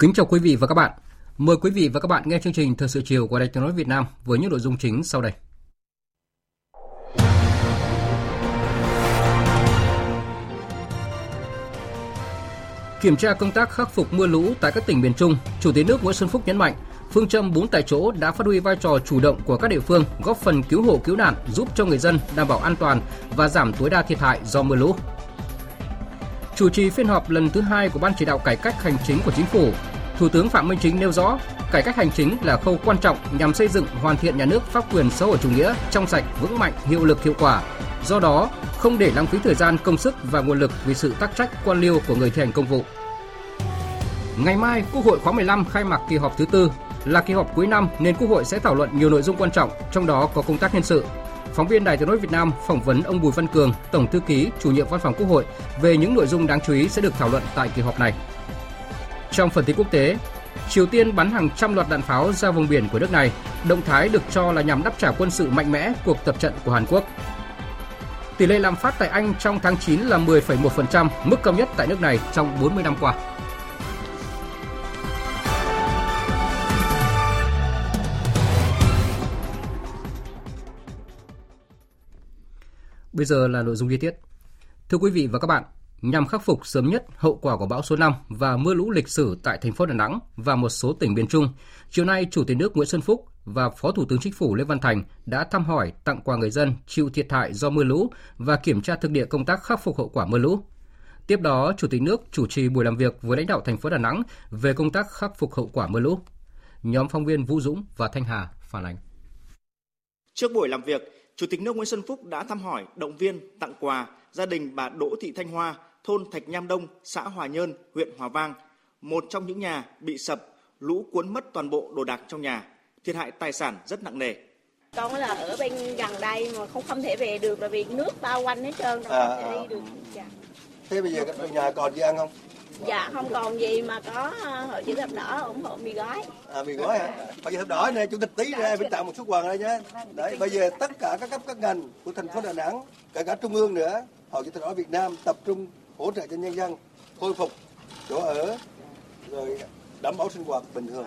Kính chào quý vị và các bạn. Mời quý vị và các bạn nghe chương trình Thời sự chiều của Đài Tiếng nói Việt Nam với những nội dung chính sau đây. Kiểm tra công tác khắc phục mưa lũ tại các tỉnh miền Trung, Chủ tịch nước Nguyễn Xuân Phúc nhấn mạnh, phương châm bốn tại chỗ đã phát huy vai trò chủ động của các địa phương, góp phần cứu hộ cứu nạn, giúp cho người dân đảm bảo an toàn và giảm tối đa thiệt hại do mưa lũ. Chủ trì phiên họp lần thứ hai của Ban chỉ đạo cải cách hành chính của chính phủ, Thủ tướng Phạm Minh Chính nêu rõ, cải cách hành chính là khâu quan trọng nhằm xây dựng hoàn thiện nhà nước pháp quyền xã hội chủ nghĩa trong sạch, vững mạnh, hiệu lực hiệu quả. Do đó, không để lãng phí thời gian, công sức và nguồn lực vì sự tắc trách quan liêu của người thi hành công vụ. Ngày mai, Quốc hội khóa 15 khai mạc kỳ họp thứ tư là kỳ họp cuối năm nên Quốc hội sẽ thảo luận nhiều nội dung quan trọng, trong đó có công tác nhân sự. Phóng viên Đài Tiếng nói Việt Nam phỏng vấn ông Bùi Văn Cường, Tổng thư ký, chủ nhiệm Văn phòng Quốc hội về những nội dung đáng chú ý sẽ được thảo luận tại kỳ họp này. Trong phần tin quốc tế, Triều Tiên bắn hàng trăm loạt đạn pháo ra vùng biển của nước này, động thái được cho là nhằm đáp trả quân sự mạnh mẽ cuộc tập trận của Hàn Quốc. Tỷ lệ lạm phát tại Anh trong tháng 9 là 10,1%, mức cao nhất tại nước này trong 40 năm qua. Bây giờ là nội dung chi tiết. Thưa quý vị và các bạn, nhằm khắc phục sớm nhất hậu quả của bão số 5 và mưa lũ lịch sử tại thành phố Đà Nẵng và một số tỉnh miền Trung, chiều nay Chủ tịch nước Nguyễn Xuân Phúc và Phó Thủ tướng Chính phủ Lê Văn Thành đã thăm hỏi, tặng quà người dân chịu thiệt hại do mưa lũ và kiểm tra thực địa công tác khắc phục hậu quả mưa lũ. Tiếp đó, Chủ tịch nước chủ trì buổi làm việc với lãnh đạo thành phố Đà Nẵng về công tác khắc phục hậu quả mưa lũ. Nhóm phóng viên Vũ Dũng và Thanh Hà phản ánh. Trước buổi làm việc, Chủ tịch nước Nguyễn Xuân Phúc đã thăm hỏi, động viên, tặng quà gia đình bà Đỗ Thị Thanh Hoa, thôn Thạch Nham Đông, xã Hòa Nhơn, huyện Hòa Vang, một trong những nhà bị sập, lũ cuốn mất toàn bộ đồ đạc trong nhà, thiệt hại tài sản rất nặng nề. Con là ở bên gần đây mà không không thể về được là vì nước bao quanh hết trơn rồi À, không thể à. đi được. Dạ. Thế bây giờ cái nhà còn gì ăn không? dạ không còn gì mà có ờ, hội chữ thập đỏ ủng hộ mì gói. À mì gói hả? Bây giờ thập đỏ này chủ tịch tí ra phải tặng một suất quà đây nhé. Đấy, bây giờ tất cả các cấp các ngành của thành phố Đà Nẵng, cả cả trung ương nữa, hội chữ thập đỏ Việt Nam tập trung hỗ trợ cho nhân dân khôi phục chỗ ở rồi đảm bảo sinh hoạt bình thường.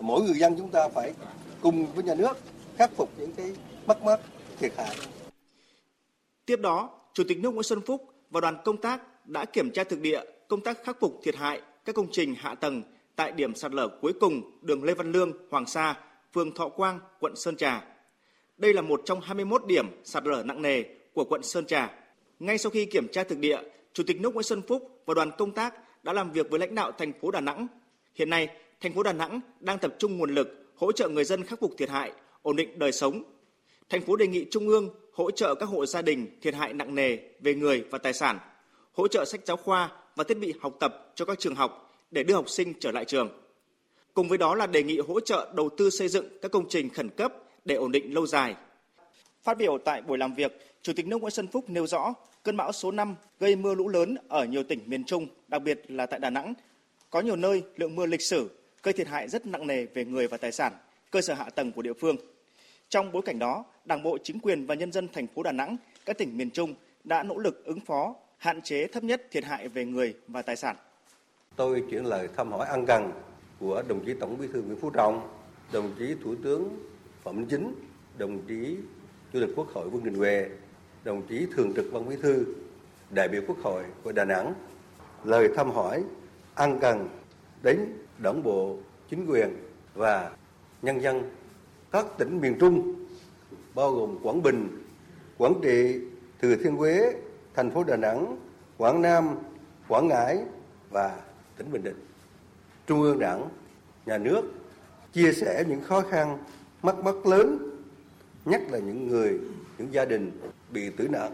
Mỗi người dân chúng ta phải cùng với nhà nước khắc phục những cái mất mát thiệt hại. Tiếp đó, Chủ tịch nước Nguyễn Xuân Phúc và đoàn công tác đã kiểm tra thực địa công tác khắc phục thiệt hại các công trình hạ tầng tại điểm sạt lở cuối cùng đường Lê Văn Lương, Hoàng Sa, phường Thọ Quang, quận Sơn Trà. Đây là một trong 21 điểm sạt lở nặng nề của quận Sơn Trà. Ngay sau khi kiểm tra thực địa, Chủ tịch nước Nguyễn Xuân Phúc và đoàn công tác đã làm việc với lãnh đạo thành phố Đà Nẵng. Hiện nay, thành phố Đà Nẵng đang tập trung nguồn lực hỗ trợ người dân khắc phục thiệt hại, ổn định đời sống. Thành phố đề nghị Trung ương hỗ trợ các hộ gia đình thiệt hại nặng nề về người và tài sản, hỗ trợ sách giáo khoa và thiết bị học tập cho các trường học để đưa học sinh trở lại trường. Cùng với đó là đề nghị hỗ trợ đầu tư xây dựng các công trình khẩn cấp để ổn định lâu dài. Phát biểu tại buổi làm việc, Chủ tịch nước Nguyễn Xuân Phúc nêu rõ cơn bão số 5 gây mưa lũ lớn ở nhiều tỉnh miền Trung, đặc biệt là tại Đà Nẵng. Có nhiều nơi lượng mưa lịch sử gây thiệt hại rất nặng nề về người và tài sản, cơ sở hạ tầng của địa phương. Trong bối cảnh đó, Đảng bộ, chính quyền và nhân dân thành phố Đà Nẵng, các tỉnh miền Trung đã nỗ lực ứng phó, hạn chế thấp nhất thiệt hại về người và tài sản. Tôi chuyển lời thăm hỏi ân cần của đồng chí Tổng Bí thư Nguyễn Phú Trọng, đồng chí Thủ tướng Phạm Minh Chính, đồng chí Chủ tịch Quốc hội Vương Đình Huệ, đồng chí Thường trực Ban Bí thư, đại biểu Quốc hội của Đà Nẵng. Lời thăm hỏi ăn cần đến đảng bộ, chính quyền và nhân dân các tỉnh miền Trung bao gồm Quảng Bình, Quảng Trị, Thừa Thiên Huế, thành phố Đà Nẵng, Quảng Nam, Quảng Ngãi và tỉnh Bình Định. Trung ương Đảng, nhà nước chia sẻ những khó khăn, mắc mắc lớn, nhất là những người, những gia đình bị tử nạn.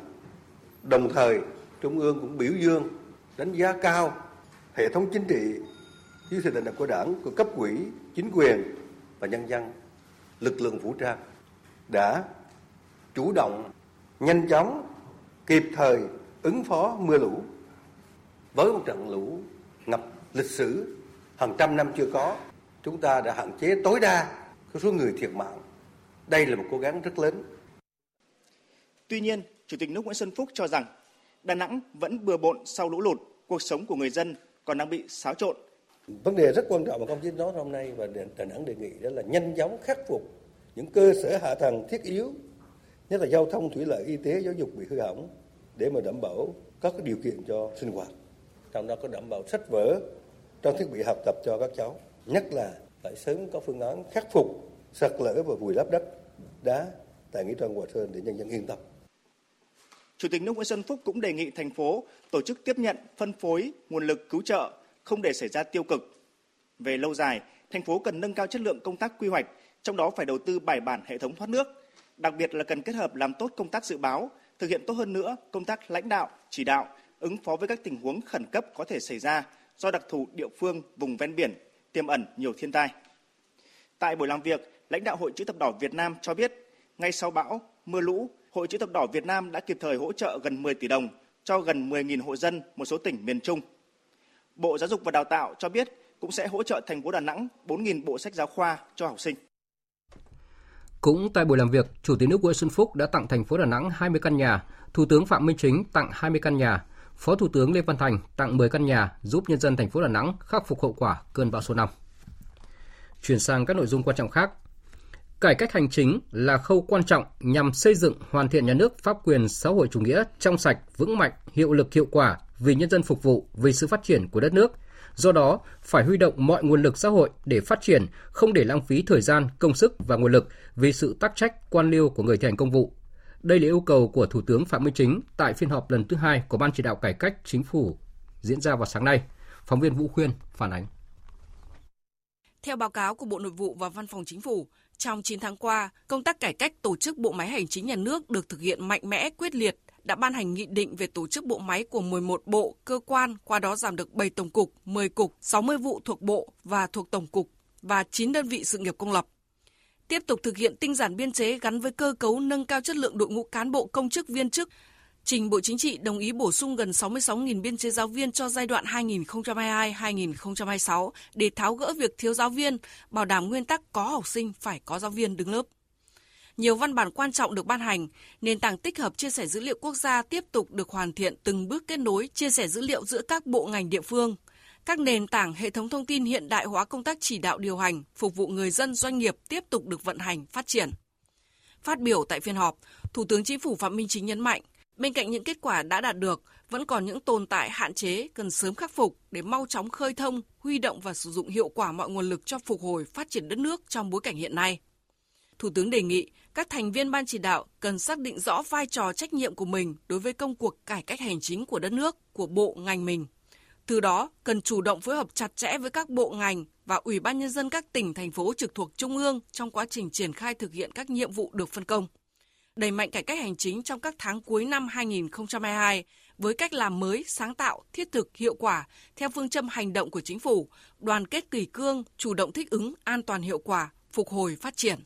Đồng thời, Trung ương cũng biểu dương, đánh giá cao hệ thống chính trị dưới sự lãnh đạo của Đảng, của cấp quỹ, chính quyền và nhân dân, lực lượng vũ trang đã chủ động, nhanh chóng, kịp thời ứng phó mưa lũ. Với một trận lũ ngập lịch sử hàng trăm năm chưa có chúng ta đã hạn chế tối đa số người thiệt mạng. Đây là một cố gắng rất lớn tuy nhiên, chủ tịch nước nguyễn xuân phúc cho rằng đà nẵng vẫn bừa bộn sau lũ lụt, cuộc sống của người dân còn đang bị xáo trộn vấn đề rất quan trọng mà công chí nói hôm nay và đà nẵng đề nghị đó là nhanh chóng khắc phục những cơ sở hạ tầng thiết yếu, nhất là giao thông, thủy lợi, y tế, giáo dục bị hư hỏng để mà đảm bảo các điều kiện cho sinh hoạt trong đó có đảm bảo sách vở trang thiết bị học tập cho các cháu, nhất là phải sớm có phương án khắc phục, sạt lở và vùi lấp đất đá tại nghĩa trang Hòa Sơn để nhân dân yên tâm. Chủ tịch nước Nguyễn Xuân Phúc cũng đề nghị thành phố tổ chức tiếp nhận, phân phối nguồn lực cứu trợ, không để xảy ra tiêu cực. Về lâu dài, thành phố cần nâng cao chất lượng công tác quy hoạch, trong đó phải đầu tư bài bản hệ thống thoát nước, đặc biệt là cần kết hợp làm tốt công tác dự báo, thực hiện tốt hơn nữa công tác lãnh đạo, chỉ đạo, ứng phó với các tình huống khẩn cấp có thể xảy ra do đặc thù địa phương vùng ven biển tiềm ẩn nhiều thiên tai. Tại buổi làm việc, lãnh đạo Hội chữ thập đỏ Việt Nam cho biết, ngay sau bão, mưa lũ, Hội chữ thập đỏ Việt Nam đã kịp thời hỗ trợ gần 10 tỷ đồng cho gần 10.000 hộ dân một số tỉnh miền Trung. Bộ Giáo dục và Đào tạo cho biết cũng sẽ hỗ trợ thành phố Đà Nẵng 4.000 bộ sách giáo khoa cho học sinh. Cũng tại buổi làm việc, Chủ tịch nước Nguyễn Xuân Phúc đã tặng thành phố Đà Nẵng 20 căn nhà, Thủ tướng Phạm Minh Chính tặng 20 căn nhà, Phó Thủ tướng Lê Văn Thành tặng 10 căn nhà giúp nhân dân thành phố Đà Nẵng khắc phục hậu quả cơn bão số 5. Chuyển sang các nội dung quan trọng khác. Cải cách hành chính là khâu quan trọng nhằm xây dựng hoàn thiện nhà nước pháp quyền xã hội chủ nghĩa trong sạch, vững mạnh, hiệu lực hiệu quả vì nhân dân phục vụ, vì sự phát triển của đất nước. Do đó, phải huy động mọi nguồn lực xã hội để phát triển, không để lãng phí thời gian, công sức và nguồn lực vì sự tác trách quan liêu của người thi hành công vụ, đây là yêu cầu của Thủ tướng Phạm Minh Chính tại phiên họp lần thứ hai của Ban chỉ đạo cải cách chính phủ diễn ra vào sáng nay. Phóng viên Vũ Khuyên phản ánh. Theo báo cáo của Bộ Nội vụ và Văn phòng Chính phủ, trong 9 tháng qua, công tác cải cách tổ chức bộ máy hành chính nhà nước được thực hiện mạnh mẽ, quyết liệt, đã ban hành nghị định về tổ chức bộ máy của 11 bộ, cơ quan, qua đó giảm được 7 tổng cục, 10 cục, 60 vụ thuộc bộ và thuộc tổng cục và 9 đơn vị sự nghiệp công lập tiếp tục thực hiện tinh giản biên chế gắn với cơ cấu nâng cao chất lượng đội ngũ cán bộ công chức viên chức. Trình Bộ Chính trị đồng ý bổ sung gần 66.000 biên chế giáo viên cho giai đoạn 2022-2026 để tháo gỡ việc thiếu giáo viên, bảo đảm nguyên tắc có học sinh phải có giáo viên đứng lớp. Nhiều văn bản quan trọng được ban hành, nền tảng tích hợp chia sẻ dữ liệu quốc gia tiếp tục được hoàn thiện từng bước kết nối chia sẻ dữ liệu giữa các bộ ngành địa phương, các nền tảng hệ thống thông tin hiện đại hóa công tác chỉ đạo điều hành, phục vụ người dân doanh nghiệp tiếp tục được vận hành, phát triển. Phát biểu tại phiên họp, Thủ tướng Chính phủ Phạm Minh Chính nhấn mạnh, bên cạnh những kết quả đã đạt được, vẫn còn những tồn tại hạn chế cần sớm khắc phục để mau chóng khơi thông, huy động và sử dụng hiệu quả mọi nguồn lực cho phục hồi phát triển đất nước trong bối cảnh hiện nay. Thủ tướng đề nghị các thành viên ban chỉ đạo cần xác định rõ vai trò trách nhiệm của mình đối với công cuộc cải cách hành chính của đất nước, của bộ ngành mình từ đó, cần chủ động phối hợp chặt chẽ với các bộ ngành và Ủy ban Nhân dân các tỉnh, thành phố trực thuộc Trung ương trong quá trình triển khai thực hiện các nhiệm vụ được phân công. Đẩy mạnh cải cách hành chính trong các tháng cuối năm 2022 với cách làm mới, sáng tạo, thiết thực, hiệu quả theo phương châm hành động của chính phủ, đoàn kết kỳ cương, chủ động thích ứng, an toàn hiệu quả, phục hồi phát triển.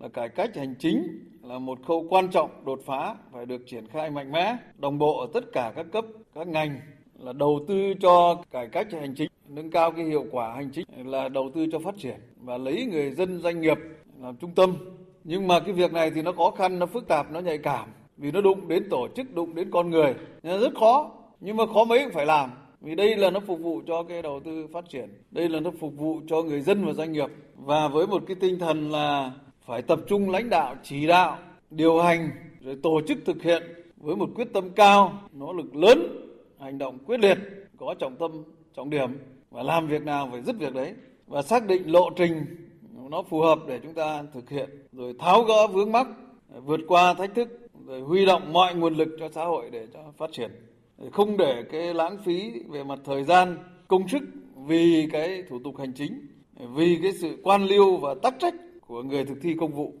Là cải cách hành chính là một khâu quan trọng đột phá phải được triển khai mạnh mẽ, đồng bộ ở tất cả các cấp, các ngành là đầu tư cho cải cách hành chính, nâng cao cái hiệu quả hành chính là đầu tư cho phát triển và lấy người dân doanh nghiệp làm trung tâm. Nhưng mà cái việc này thì nó khó khăn, nó phức tạp, nó nhạy cảm. Vì nó đụng đến tổ chức, đụng đến con người, nên rất khó. Nhưng mà khó mấy cũng phải làm. Vì đây là nó phục vụ cho cái đầu tư phát triển, đây là nó phục vụ cho người dân và doanh nghiệp. Và với một cái tinh thần là phải tập trung lãnh đạo, chỉ đạo, điều hành rồi tổ chức thực hiện với một quyết tâm cao, nỗ lực lớn hành động quyết liệt, có trọng tâm, trọng điểm. Và làm việc nào phải dứt việc đấy. Và xác định lộ trình nó phù hợp để chúng ta thực hiện rồi tháo gỡ vướng mắc vượt qua thách thức rồi huy động mọi nguồn lực cho xã hội để cho phát triển không để cái lãng phí về mặt thời gian, công sức vì cái thủ tục hành chính, vì cái sự quan liêu và tắc trách của người thực thi công vụ.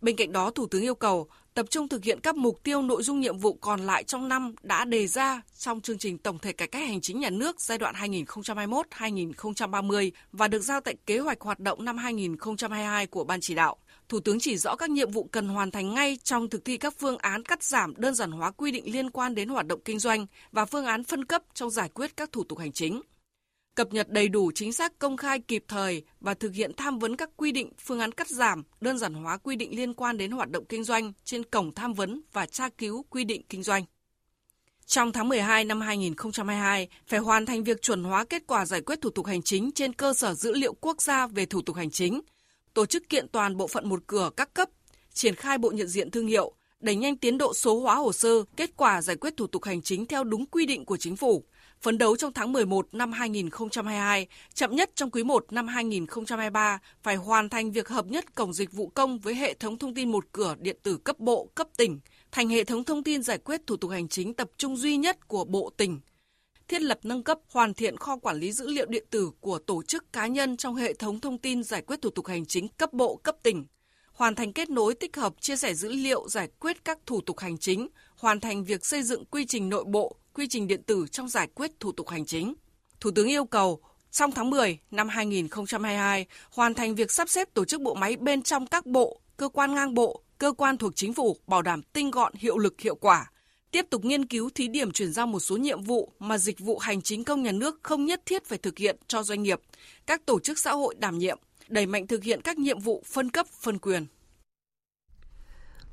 Bên cạnh đó, Thủ tướng yêu cầu tập trung thực hiện các mục tiêu nội dung nhiệm vụ còn lại trong năm đã đề ra trong chương trình tổng thể cải cách hành chính nhà nước giai đoạn 2021-2030 và được giao tại kế hoạch hoạt động năm 2022 của Ban chỉ đạo. Thủ tướng chỉ rõ các nhiệm vụ cần hoàn thành ngay trong thực thi các phương án cắt giảm đơn giản hóa quy định liên quan đến hoạt động kinh doanh và phương án phân cấp trong giải quyết các thủ tục hành chính cập nhật đầy đủ chính xác công khai kịp thời và thực hiện tham vấn các quy định phương án cắt giảm, đơn giản hóa quy định liên quan đến hoạt động kinh doanh trên cổng tham vấn và tra cứu quy định kinh doanh. Trong tháng 12 năm 2022, phải hoàn thành việc chuẩn hóa kết quả giải quyết thủ tục hành chính trên cơ sở dữ liệu quốc gia về thủ tục hành chính, tổ chức kiện toàn bộ phận một cửa các cấp, triển khai bộ nhận diện thương hiệu, đẩy nhanh tiến độ số hóa hồ sơ, kết quả giải quyết thủ tục hành chính theo đúng quy định của chính phủ – phấn đấu trong tháng 11 năm 2022, chậm nhất trong quý 1 năm 2023 phải hoàn thành việc hợp nhất cổng dịch vụ công với hệ thống thông tin một cửa điện tử cấp bộ, cấp tỉnh thành hệ thống thông tin giải quyết thủ tục hành chính tập trung duy nhất của bộ tỉnh. Thiết lập nâng cấp hoàn thiện kho quản lý dữ liệu điện tử của tổ chức cá nhân trong hệ thống thông tin giải quyết thủ tục hành chính cấp bộ, cấp tỉnh hoàn thành kết nối tích hợp chia sẻ dữ liệu giải quyết các thủ tục hành chính, hoàn thành việc xây dựng quy trình nội bộ, quy trình điện tử trong giải quyết thủ tục hành chính. Thủ tướng yêu cầu trong tháng 10 năm 2022 hoàn thành việc sắp xếp tổ chức bộ máy bên trong các bộ, cơ quan ngang bộ, cơ quan thuộc chính phủ bảo đảm tinh gọn, hiệu lực, hiệu quả. Tiếp tục nghiên cứu thí điểm chuyển giao một số nhiệm vụ mà dịch vụ hành chính công nhà nước không nhất thiết phải thực hiện cho doanh nghiệp, các tổ chức xã hội đảm nhiệm, đẩy mạnh thực hiện các nhiệm vụ phân cấp, phân quyền.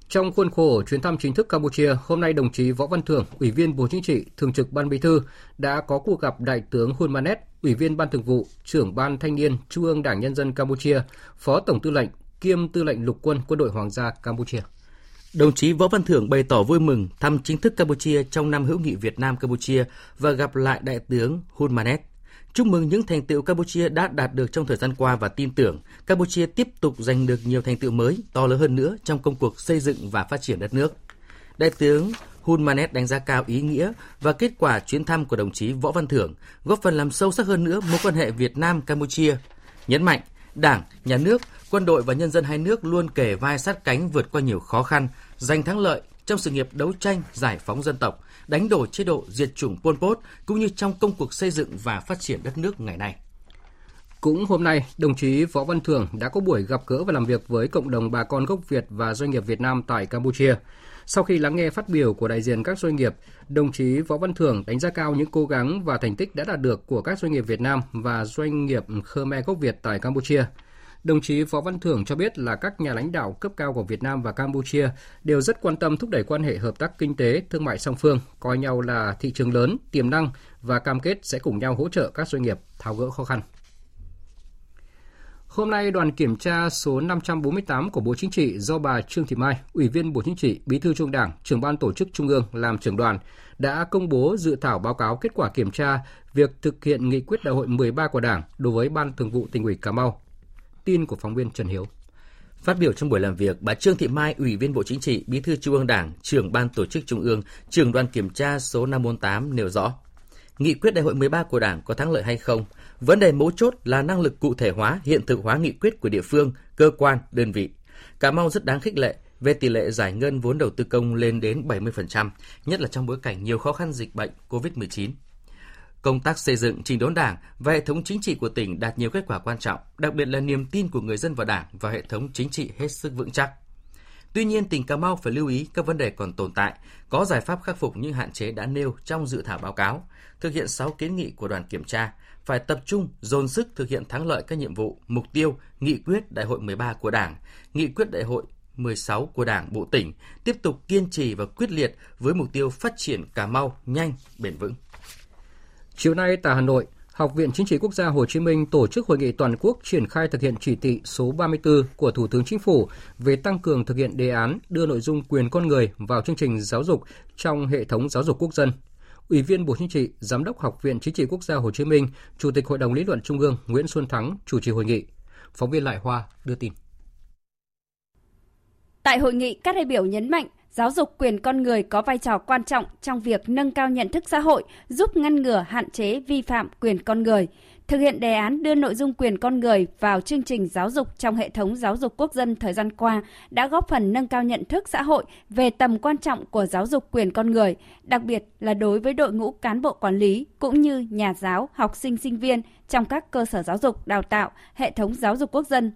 Trong khuôn khổ chuyến thăm chính thức Campuchia, hôm nay đồng chí Võ Văn Thưởng, Ủy viên Bộ Chính trị, Thường trực Ban Bí thư đã có cuộc gặp Đại tướng Hun Manet, Ủy viên Ban Thường vụ, Trưởng Ban Thanh niên Trung ương Đảng Nhân dân Campuchia, Phó Tổng Tư lệnh kiêm Tư lệnh Lục quân Quân đội Hoàng gia Campuchia. Đồng chí Võ Văn Thưởng bày tỏ vui mừng thăm chính thức Campuchia trong năm hữu nghị Việt Nam Campuchia và gặp lại Đại tướng Hun Manet chúc mừng những thành tựu Campuchia đã đạt được trong thời gian qua và tin tưởng Campuchia tiếp tục giành được nhiều thành tựu mới, to lớn hơn nữa trong công cuộc xây dựng và phát triển đất nước. Đại tướng Hun Manet đánh giá cao ý nghĩa và kết quả chuyến thăm của đồng chí Võ Văn Thưởng, góp phần làm sâu sắc hơn nữa mối quan hệ Việt Nam Campuchia. Nhấn mạnh, Đảng, Nhà nước, quân đội và nhân dân hai nước luôn kề vai sát cánh vượt qua nhiều khó khăn, giành thắng lợi trong sự nghiệp đấu tranh giải phóng dân tộc, đánh đổ chế độ diệt chủng Pol Pot cũng như trong công cuộc xây dựng và phát triển đất nước ngày nay. Cũng hôm nay, đồng chí Võ Văn Thưởng đã có buổi gặp gỡ và làm việc với cộng đồng bà con gốc Việt và doanh nghiệp Việt Nam tại Campuchia. Sau khi lắng nghe phát biểu của đại diện các doanh nghiệp, đồng chí Võ Văn Thưởng đánh giá cao những cố gắng và thành tích đã đạt được của các doanh nghiệp Việt Nam và doanh nghiệp Khmer gốc Việt tại Campuchia. Đồng chí Võ Văn Thưởng cho biết là các nhà lãnh đạo cấp cao của Việt Nam và Campuchia đều rất quan tâm thúc đẩy quan hệ hợp tác kinh tế, thương mại song phương, coi nhau là thị trường lớn, tiềm năng và cam kết sẽ cùng nhau hỗ trợ các doanh nghiệp tháo gỡ khó khăn. Hôm nay, đoàn kiểm tra số 548 của Bộ Chính trị do bà Trương Thị Mai, Ủy viên Bộ Chính trị, Bí thư Trung Đảng, trưởng ban tổ chức Trung ương làm trưởng đoàn, đã công bố dự thảo báo cáo kết quả kiểm tra việc thực hiện nghị quyết đại hội 13 của Đảng đối với Ban Thường vụ tỉnh ủy Cà Mau Tin của phóng viên Trần Hiếu. Phát biểu trong buổi làm việc, bà Trương Thị Mai, Ủy viên Bộ Chính trị, Bí thư Trung ương Đảng, trưởng ban tổ chức Trung ương, trưởng đoàn kiểm tra số 548 nêu rõ, nghị quyết đại hội 13 của Đảng có thắng lợi hay không, vấn đề mấu chốt là năng lực cụ thể hóa, hiện thực hóa nghị quyết của địa phương, cơ quan, đơn vị. Cà Mau rất đáng khích lệ về tỷ lệ giải ngân vốn đầu tư công lên đến 70%, nhất là trong bối cảnh nhiều khó khăn dịch bệnh COVID-19. Công tác xây dựng trình đốn Đảng và hệ thống chính trị của tỉnh đạt nhiều kết quả quan trọng, đặc biệt là niềm tin của người dân vào Đảng và hệ thống chính trị hết sức vững chắc. Tuy nhiên, tỉnh Cà Mau phải lưu ý các vấn đề còn tồn tại, có giải pháp khắc phục những hạn chế đã nêu trong dự thảo báo cáo, thực hiện 6 kiến nghị của đoàn kiểm tra, phải tập trung dồn sức thực hiện thắng lợi các nhiệm vụ, mục tiêu, nghị quyết đại hội 13 của Đảng, nghị quyết đại hội 16 của Đảng Bộ tỉnh, tiếp tục kiên trì và quyết liệt với mục tiêu phát triển Cà Mau nhanh, bền vững. Chiều nay tại Hà Nội, Học viện Chính trị Quốc gia Hồ Chí Minh tổ chức hội nghị toàn quốc triển khai thực hiện chỉ thị số 34 của Thủ tướng Chính phủ về tăng cường thực hiện đề án đưa nội dung quyền con người vào chương trình giáo dục trong hệ thống giáo dục quốc dân. Ủy viên Bộ Chính trị, Giám đốc Học viện Chính trị Quốc gia Hồ Chí Minh, Chủ tịch Hội đồng lý luận Trung ương Nguyễn Xuân Thắng chủ trì hội nghị. Phóng viên Lại Hoa đưa tin. Tại hội nghị, các đại biểu nhấn mạnh Giáo dục quyền con người có vai trò quan trọng trong việc nâng cao nhận thức xã hội, giúp ngăn ngừa hạn chế vi phạm quyền con người. Thực hiện đề án đưa nội dung quyền con người vào chương trình giáo dục trong hệ thống giáo dục quốc dân thời gian qua đã góp phần nâng cao nhận thức xã hội về tầm quan trọng của giáo dục quyền con người, đặc biệt là đối với đội ngũ cán bộ quản lý cũng như nhà giáo, học sinh sinh viên trong các cơ sở giáo dục, đào tạo, hệ thống giáo dục quốc dân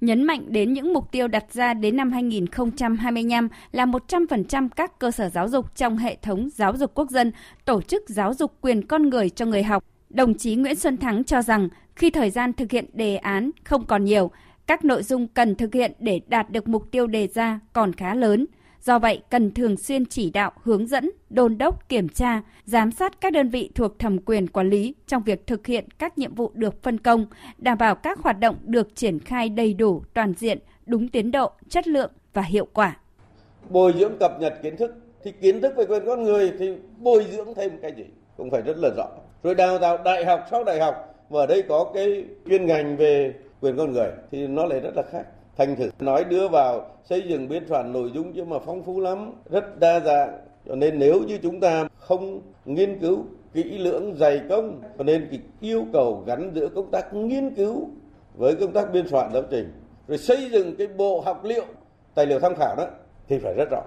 nhấn mạnh đến những mục tiêu đặt ra đến năm 2025 là 100% các cơ sở giáo dục trong hệ thống giáo dục quốc dân tổ chức giáo dục quyền con người cho người học. Đồng chí Nguyễn Xuân Thắng cho rằng khi thời gian thực hiện đề án không còn nhiều, các nội dung cần thực hiện để đạt được mục tiêu đề ra còn khá lớn – Do vậy, cần thường xuyên chỉ đạo, hướng dẫn, đôn đốc, kiểm tra, giám sát các đơn vị thuộc thẩm quyền quản lý trong việc thực hiện các nhiệm vụ được phân công, đảm bảo các hoạt động được triển khai đầy đủ, toàn diện, đúng tiến độ, chất lượng và hiệu quả. Bồi dưỡng cập nhật kiến thức thì kiến thức về quyền con người thì bồi dưỡng thêm cái gì cũng phải rất là rõ. Rồi đào tạo đại học sau đại học và ở đây có cái chuyên ngành về quyền con người thì nó lại rất là khác thành thử nói đưa vào xây dựng biên soạn nội dung nhưng mà phong phú lắm rất đa dạng cho nên nếu như chúng ta không nghiên cứu kỹ lưỡng dày công cho nên cái yêu cầu gắn giữa công tác nghiên cứu với công tác biên soạn giáo trình rồi xây dựng cái bộ học liệu tài liệu tham khảo đó thì phải rất rõ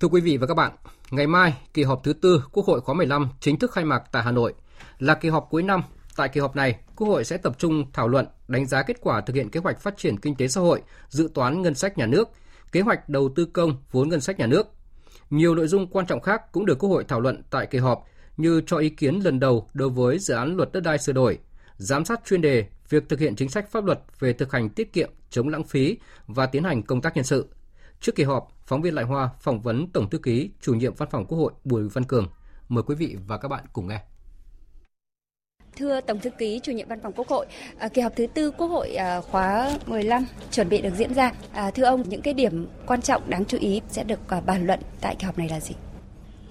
Thưa quý vị và các bạn, ngày mai kỳ họp thứ tư Quốc hội khóa 15 chính thức khai mạc tại Hà Nội. Là kỳ họp cuối năm Tại kỳ họp này, Quốc hội sẽ tập trung thảo luận, đánh giá kết quả thực hiện kế hoạch phát triển kinh tế xã hội, dự toán ngân sách nhà nước, kế hoạch đầu tư công vốn ngân sách nhà nước. Nhiều nội dung quan trọng khác cũng được Quốc hội thảo luận tại kỳ họp như cho ý kiến lần đầu đối với dự án luật đất đai sửa đổi, giám sát chuyên đề việc thực hiện chính sách pháp luật về thực hành tiết kiệm, chống lãng phí và tiến hành công tác nhân sự. Trước kỳ họp, phóng viên Lại Hoa phỏng vấn Tổng thư ký, chủ nhiệm Văn phòng Quốc hội Bùi Văn Cường. Mời quý vị và các bạn cùng nghe. Thưa Tổng thư ký chủ nhiệm Văn phòng Quốc hội, à, kỳ họp thứ tư Quốc hội à, khóa 15 chuẩn bị được diễn ra. À, thưa ông, những cái điểm quan trọng đáng chú ý sẽ được à, bàn luận tại kỳ họp này là gì?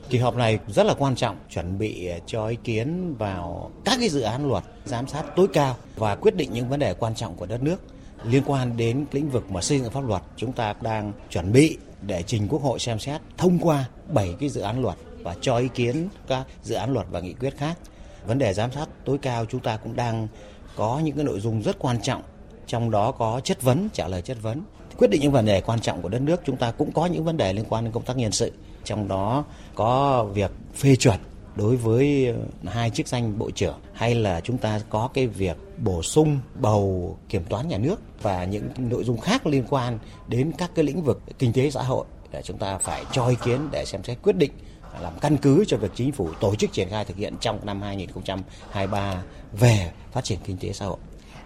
Kỳ họp này rất là quan trọng, chuẩn bị à, cho ý kiến vào các cái dự án luật giám sát tối cao và quyết định những vấn đề quan trọng của đất nước liên quan đến lĩnh vực mà xây dựng pháp luật. Chúng ta đang chuẩn bị để trình Quốc hội xem xét thông qua 7 cái dự án luật và cho ý kiến các dự án luật và nghị quyết khác vấn đề giám sát tối cao chúng ta cũng đang có những cái nội dung rất quan trọng, trong đó có chất vấn, trả lời chất vấn. Quyết định những vấn đề quan trọng của đất nước, chúng ta cũng có những vấn đề liên quan đến công tác nhân sự. Trong đó có việc phê chuẩn đối với ờ, hai chức danh bộ trưởng, hay là chúng ta có cái việc bổ sung, bầu kiểm toán nhà nước và những nội dung khác liên quan đến các cái lĩnh vực kinh tế xã hội để chúng ta phải cho ý kiến để xem xét quyết định làm căn cứ cho việc chính phủ tổ chức triển khai thực hiện trong năm 2023 về phát triển kinh tế xã hội.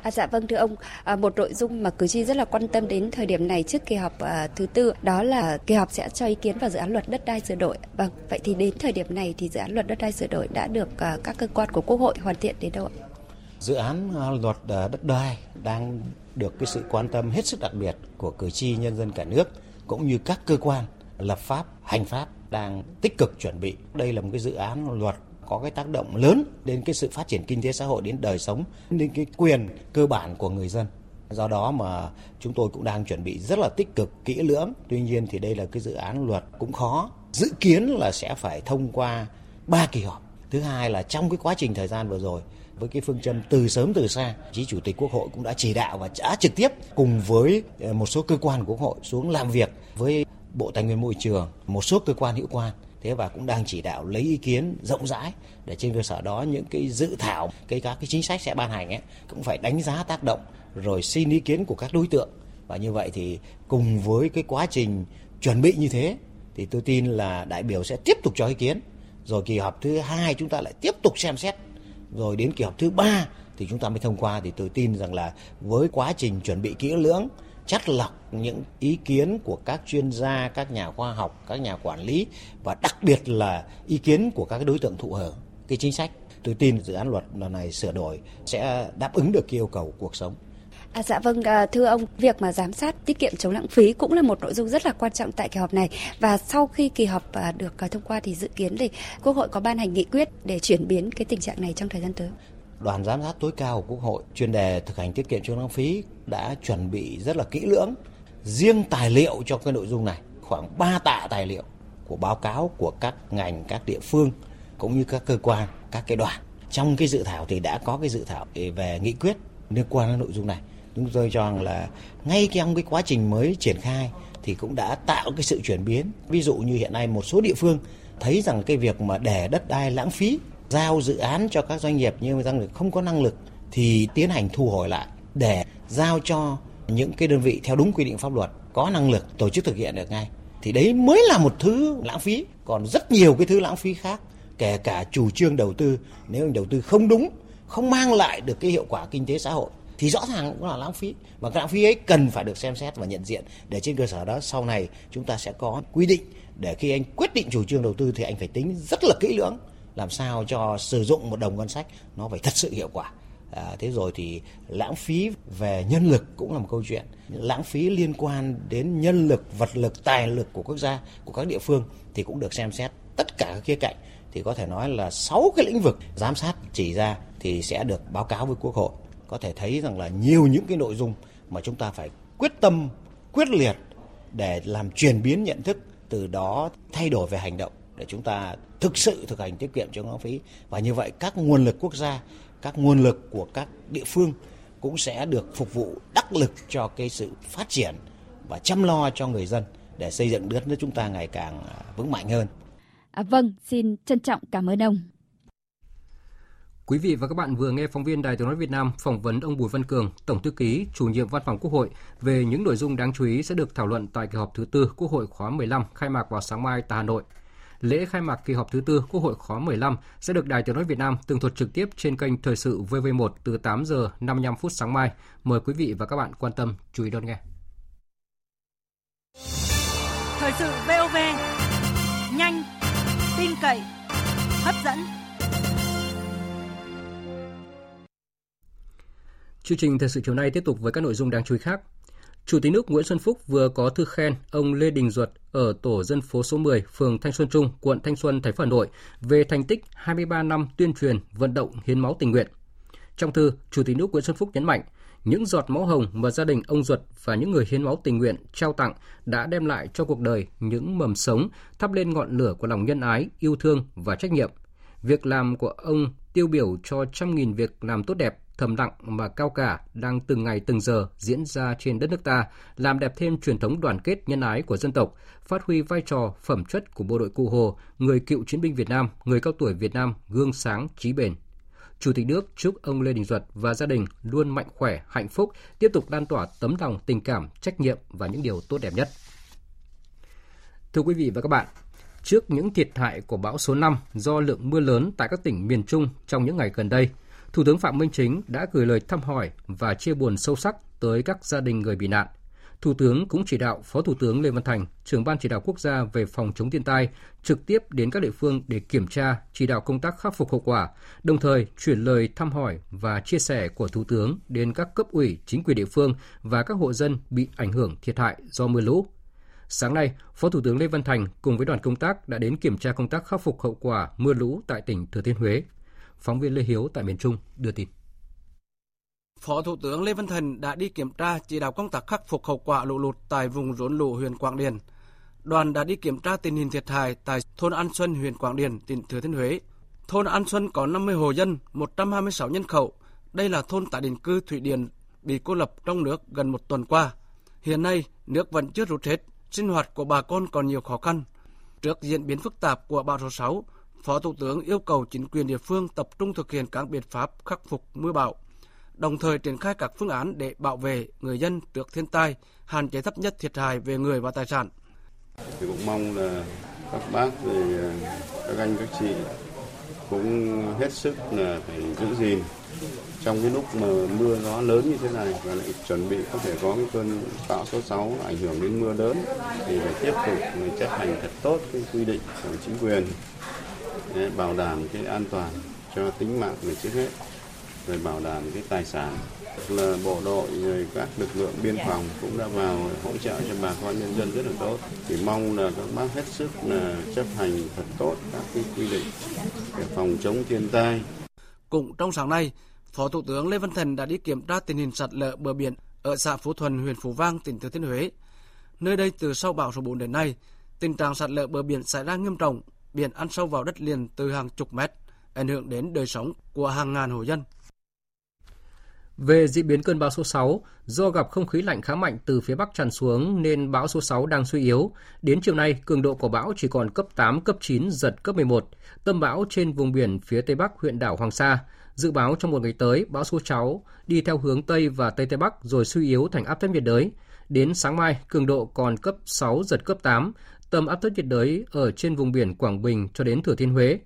À, dạ vâng thưa ông, à, một nội dung mà cử tri rất là quan tâm đến thời điểm này trước kỳ họp à, thứ tư đó là kỳ họp sẽ cho ý kiến vào dự án luật đất đai sửa đổi. Vâng, vậy thì đến thời điểm này thì dự án luật đất đai sửa đổi đã được à, các cơ quan của Quốc hội hoàn thiện đến đâu ạ? Dự án à, luật à, đất đai đang được cái sự quan tâm hết sức đặc biệt của cử tri nhân dân cả nước cũng như các cơ quan lập pháp, hành pháp đang tích cực chuẩn bị. Đây là một cái dự án luật có cái tác động lớn đến cái sự phát triển kinh tế xã hội, đến đời sống, đến cái quyền cơ bản của người dân. Do đó mà chúng tôi cũng đang chuẩn bị rất là tích cực, kỹ lưỡng. Tuy nhiên thì đây là cái dự án luật cũng khó. Dự kiến là sẽ phải thông qua ba kỳ họp. Thứ hai là trong cái quá trình thời gian vừa rồi, với cái phương châm từ sớm từ xa, chí chủ tịch quốc hội cũng đã chỉ đạo và đã trực tiếp cùng với ờ, một số cơ quan của quốc hội xuống làm việc với Bộ Tài nguyên Môi trường, một số cơ quan hữu quan thế và cũng đang chỉ đạo lấy ý kiến rộng rãi để trên cơ sở đó những cái dự thảo cái các cái chính sách sẽ ban hành ấy cũng phải đánh giá tác động rồi xin ý kiến của các đối tượng. Và như vậy thì cùng với cái quá trình chuẩn bị như thế thì tôi tin là đại biểu sẽ tiếp tục cho ý kiến. Rồi kỳ họp thứ hai chúng ta lại tiếp tục xem xét. Rồi đến kỳ họp thứ ba thì chúng ta mới thông qua. Thì tôi tin rằng là với quá trình chuẩn bị kỹ lưỡng chắt lọc những ý kiến của các chuyên gia, các nhà khoa học, các nhà quản lý và đặc biệt là ý kiến của các đối tượng thụ hưởng cái chính sách. Tôi tin dự án luật lần này sửa đổi sẽ đáp ứng được yêu cầu cuộc sống. À, dạ vâng, à, thưa ông, việc mà giám sát tiết kiệm chống lãng phí cũng là một nội dung rất là quan trọng tại kỳ họp này. Và sau khi kỳ họp à, được à, thông qua thì dự kiến thì Quốc hội có ban hành nghị quyết để chuyển biến cái tình trạng này trong thời gian tới đoàn giám sát tối cao của Quốc hội chuyên đề thực hành tiết kiệm chống lãng phí đã chuẩn bị rất là kỹ lưỡng riêng tài liệu cho cái nội dung này khoảng 3 tạ tài liệu của báo cáo của các ngành, các địa phương cũng như các cơ quan, các cái đoàn. Trong cái dự thảo thì đã có cái dự thảo về nghị quyết liên quan đến nội dung này. Chúng tôi cho rằng là ngay trong cái quá trình mới triển khai thì cũng đã tạo cái sự chuyển biến. Ví dụ như hiện nay một số địa phương thấy rằng cái việc mà để đất đai lãng phí giao dự án cho các doanh nghiệp nhưng mà rằng không có năng lực thì tiến hành thu hồi lại để giao cho những cái đơn vị theo đúng quy định pháp luật, có năng lực tổ chức thực hiện được ngay. Thì đấy mới là một thứ lãng phí. Còn rất nhiều cái thứ lãng phí khác, kể cả chủ trương đầu tư. Nếu đầu tư không đúng, không mang lại được cái hiệu quả kinh tế xã hội, thì rõ ràng cũng là lãng phí. Và cái lãng phí ấy cần phải được xem xét và nhận diện để trên cơ sở đó sau này chúng ta sẽ có quy định để khi anh quyết định chủ trương đầu tư thì anh phải tính rất là kỹ lưỡng làm sao cho sử dụng một đồng ngân sách nó phải thật sự hiệu quả? À, thế rồi thì lãng phí về nhân lực cũng là một câu chuyện. Lãng phí liên quan đến nhân lực vật lực tài lực của quốc gia của các địa phương thì cũng được xem xét tất cả các khía cạnh. Thì có thể nói là sáu cái lĩnh vực giám sát chỉ ra thì sẽ được báo cáo với quốc hội. Có thể thấy rằng là nhiều những cái nội dung mà chúng ta phải quyết tâm quyết liệt để làm chuyển biến nhận thức từ đó thay đổi về hành động để chúng ta thực sự thực hành tiết kiệm chống lãng phí và như vậy các nguồn lực quốc gia các nguồn lực của các địa phương cũng sẽ được phục vụ đắc lực cho cái sự phát triển và chăm lo cho người dân để xây dựng đất nước chúng ta ngày càng à, vững mạnh hơn. À, vâng, xin trân trọng cảm ơn ông. Quý vị và các bạn vừa nghe phóng viên Đài Tiếng nói Việt Nam phỏng vấn ông Bùi Văn Cường, Tổng thư ký, chủ nhiệm Văn phòng Quốc hội về những nội dung đáng chú ý sẽ được thảo luận tại kỳ họp thứ tư Quốc hội khóa 15 khai mạc vào sáng mai tại Hà Nội. Lễ khai mạc kỳ họp thứ tư Quốc hội khóa 15 sẽ được Đài Tiếng nói Việt Nam tường thuật trực tiếp trên kênh Thời sự VV1 từ 8 giờ 55 phút sáng mai. Mời quý vị và các bạn quan tâm chú ý đón nghe. Thời sự VOV nhanh, tin cậy, hấp dẫn. Chương trình thời sự chiều nay tiếp tục với các nội dung đáng chú ý khác. Chủ tịch nước Nguyễn Xuân Phúc vừa có thư khen ông Lê Đình Duật ở tổ dân phố số 10, phường Thanh Xuân Trung, quận Thanh Xuân, thành phố Hà Nội về thành tích 23 năm tuyên truyền vận động hiến máu tình nguyện. Trong thư, Chủ tịch nước Nguyễn Xuân Phúc nhấn mạnh, những giọt máu hồng mà gia đình ông Duật và những người hiến máu tình nguyện trao tặng đã đem lại cho cuộc đời những mầm sống, thắp lên ngọn lửa của lòng nhân ái, yêu thương và trách nhiệm. Việc làm của ông tiêu biểu cho trăm nghìn việc làm tốt đẹp thầm lặng mà cao cả đang từng ngày từng giờ diễn ra trên đất nước ta, làm đẹp thêm truyền thống đoàn kết nhân ái của dân tộc, phát huy vai trò phẩm chất của bộ đội Cụ Hồ, người cựu chiến binh Việt Nam, người cao tuổi Việt Nam gương sáng trí bền. Chủ tịch nước chúc ông Lê Đình Duật và gia đình luôn mạnh khỏe, hạnh phúc, tiếp tục lan tỏa tấm lòng tình cảm, trách nhiệm và những điều tốt đẹp nhất. Thưa quý vị và các bạn, trước những thiệt hại của bão số 5 do lượng mưa lớn tại các tỉnh miền Trung trong những ngày gần đây, Thủ tướng Phạm Minh Chính đã gửi lời thăm hỏi và chia buồn sâu sắc tới các gia đình người bị nạn. Thủ tướng cũng chỉ đạo Phó Thủ tướng Lê Văn Thành, trưởng ban chỉ đạo quốc gia về phòng chống thiên tai, trực tiếp đến các địa phương để kiểm tra, chỉ đạo công tác khắc phục hậu quả, đồng thời chuyển lời thăm hỏi và chia sẻ của Thủ tướng đến các cấp ủy, chính quyền địa phương và các hộ dân bị ảnh hưởng thiệt hại do mưa lũ. Sáng nay, Phó Thủ tướng Lê Văn Thành cùng với đoàn công tác đã đến kiểm tra công tác khắc phục hậu quả mưa lũ tại tỉnh Thừa Thiên Huế. Phóng viên Lê Hiếu tại miền Trung đưa tin. Phó Thủ tướng Lê Văn Thành đã đi kiểm tra chỉ đạo công tác khắc phục hậu quả lũ lụt tại vùng rốn lũ huyện Quảng Điền. Đoàn đã đi kiểm tra tình hình thiệt hại tại thôn An Xuân, huyện Quảng Điền, tỉnh Thừa Thiên Huế. Thôn An Xuân có 50 hộ dân, 126 nhân khẩu. Đây là thôn tại định cư Thủy Điền bị cô lập trong nước gần một tuần qua. Hiện nay, nước vẫn chưa rút hết, sinh hoạt của bà con còn nhiều khó khăn. Trước diễn biến phức tạp của bão số 6, Phó Thủ tướng yêu cầu chính quyền địa phương tập trung thực hiện các biện pháp khắc phục mưa bão, đồng thời triển khai các phương án để bảo vệ người dân trước thiên tai, hạn chế thấp nhất thiệt hại về người và tài sản. Thì cũng mong là các bác thì à, các anh các chị cũng hết sức là phải giữ gìn trong cái lúc mà mưa gió lớn như thế này và lại chuẩn bị có thể có cái cơn bão số 6 ảnh hưởng đến mưa lớn thì phải tiếp tục chấp hành thật tốt cái quy định của chính quyền để bảo đảm cái an toàn cho tính mạng người trước hết rồi bảo đảm cái tài sản là bộ đội rồi các lực lượng biên phòng cũng đã vào hỗ trợ cho bà con nhân dân rất là tốt thì mong là các bác hết sức là chấp hành thật tốt các cái quy định để phòng chống thiên tai. Cũng trong sáng nay, Phó Thủ tướng Lê Văn Thành đã đi kiểm tra tình hình sạt lở bờ biển ở xã Phú Thuần, huyện Phú Vang, tỉnh Thừa Thiên Huế. Nơi đây từ sau bão số 4 đến nay, tình trạng sạt lở bờ biển xảy ra nghiêm trọng, biển ăn sâu vào đất liền từ hàng chục mét, ảnh hưởng đến đời sống của hàng ngàn hộ dân. Về diễn biến cơn bão số 6, do gặp không khí lạnh khá mạnh từ phía Bắc tràn xuống nên bão số 6 đang suy yếu. Đến chiều nay, cường độ của bão chỉ còn cấp 8, cấp 9, giật cấp 11. Tâm bão trên vùng biển phía Tây Bắc huyện đảo Hoàng Sa. Dự báo trong một ngày tới, bão số 6 đi theo hướng Tây và Tây Tây Bắc rồi suy yếu thành áp thấp nhiệt đới. Đến sáng mai, cường độ còn cấp 6, giật cấp 8. Tâm áp thấp nhiệt đới ở trên vùng biển Quảng Bình cho đến Thừa Thiên Huế.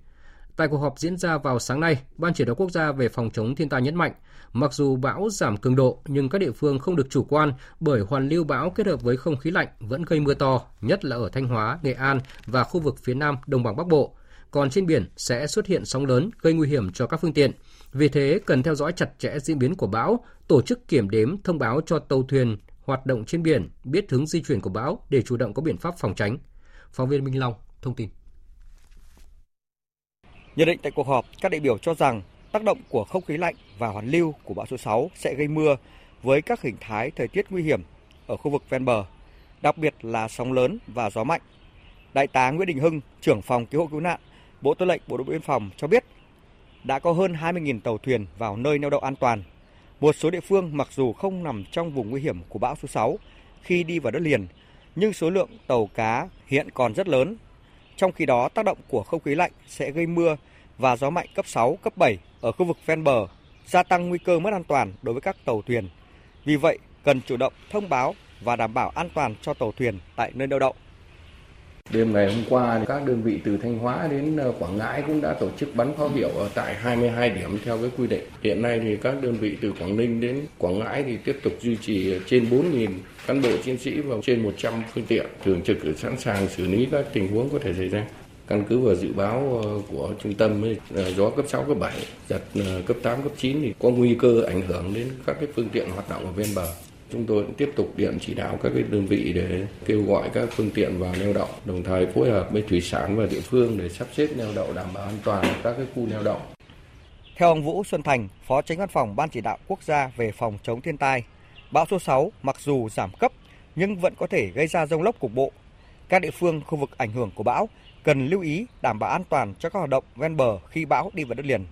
Tại cuộc họp diễn ra vào sáng nay, Ban chỉ đạo quốc gia về phòng chống thiên tai nhấn mạnh, mặc dù bão giảm cường độ nhưng các địa phương không được chủ quan bởi hoàn lưu bão kết hợp với không khí lạnh vẫn gây mưa to, nhất là ở Thanh Hóa, Nghệ An và khu vực phía Nam Đồng bằng Bắc Bộ. Còn trên biển sẽ xuất hiện sóng lớn gây nguy hiểm cho các phương tiện. Vì thế, cần theo dõi chặt chẽ diễn biến của bão, tổ chức kiểm đếm thông báo cho tàu thuyền hoạt động trên biển biết hướng di chuyển của bão để chủ động có biện pháp phòng tránh. Phóng viên Minh Long thông tin. Nhận định tại cuộc họp, các đại biểu cho rằng tác động của không khí lạnh và hoàn lưu của bão số 6 sẽ gây mưa với các hình thái thời tiết nguy hiểm ở khu vực ven bờ, đặc biệt là sóng lớn và gió mạnh. Đại tá Nguyễn Đình Hưng, trưởng phòng cứu hộ cứu nạn, Bộ Tư lệnh Bộ đội biên phòng cho biết đã có hơn 20.000 tàu thuyền vào nơi neo đậu an toàn. Một số địa phương mặc dù không nằm trong vùng nguy hiểm của bão số 6 khi đi vào đất liền, nhưng số lượng tàu cá hiện còn rất lớn trong khi đó, tác động của không khí lạnh sẽ gây mưa và gió mạnh cấp 6, cấp 7 ở khu vực ven bờ, gia tăng nguy cơ mất an toàn đối với các tàu thuyền. Vì vậy, cần chủ động thông báo và đảm bảo an toàn cho tàu thuyền tại nơi neo đậu. Đêm ngày hôm qua, các đơn vị từ Thanh Hóa đến ờ, Quảng Ngãi cũng đã tổ chức bắn pháo hiệu ở tại 22 điểm theo cái quy định. Hiện nay thì các đơn vị từ Quảng Ninh đến Quảng Ngãi thì tiếp tục duy trì trên 4.000 cán bộ chiến sĩ và trên 100 phương tiện thường trực sẵn sàng xử lý các tình huống có thể xảy ra. Căn cứ vào dự báo ờ, của trung tâm ấy, ờ, gió cấp 6, cấp 7, giật cấp 8, cấp 9 thì có nguy cơ ảnh hưởng đến các cái phương tiện hoạt động ở ven bờ. Chúng tôi tiếp tục điện chỉ đạo các cái đơn vị để kêu gọi các phương tiện vào neo đậu, đồng thời phối hợp với thủy sản và địa phương để sắp xếp neo đậu đảm bảo an toàn các cái khu neo đậu. Theo ông Vũ Xuân Thành, Phó Tránh Văn phòng Ban Chỉ đạo Quốc gia về phòng chống thiên tai, bão số 6 mặc dù giảm cấp nhưng vẫn có thể gây ra rông lốc cục bộ. Các địa phương khu vực ảnh hưởng của bão cần lưu ý đảm bảo an toàn cho các hoạt động ven bờ khi bão đi vào đất liền.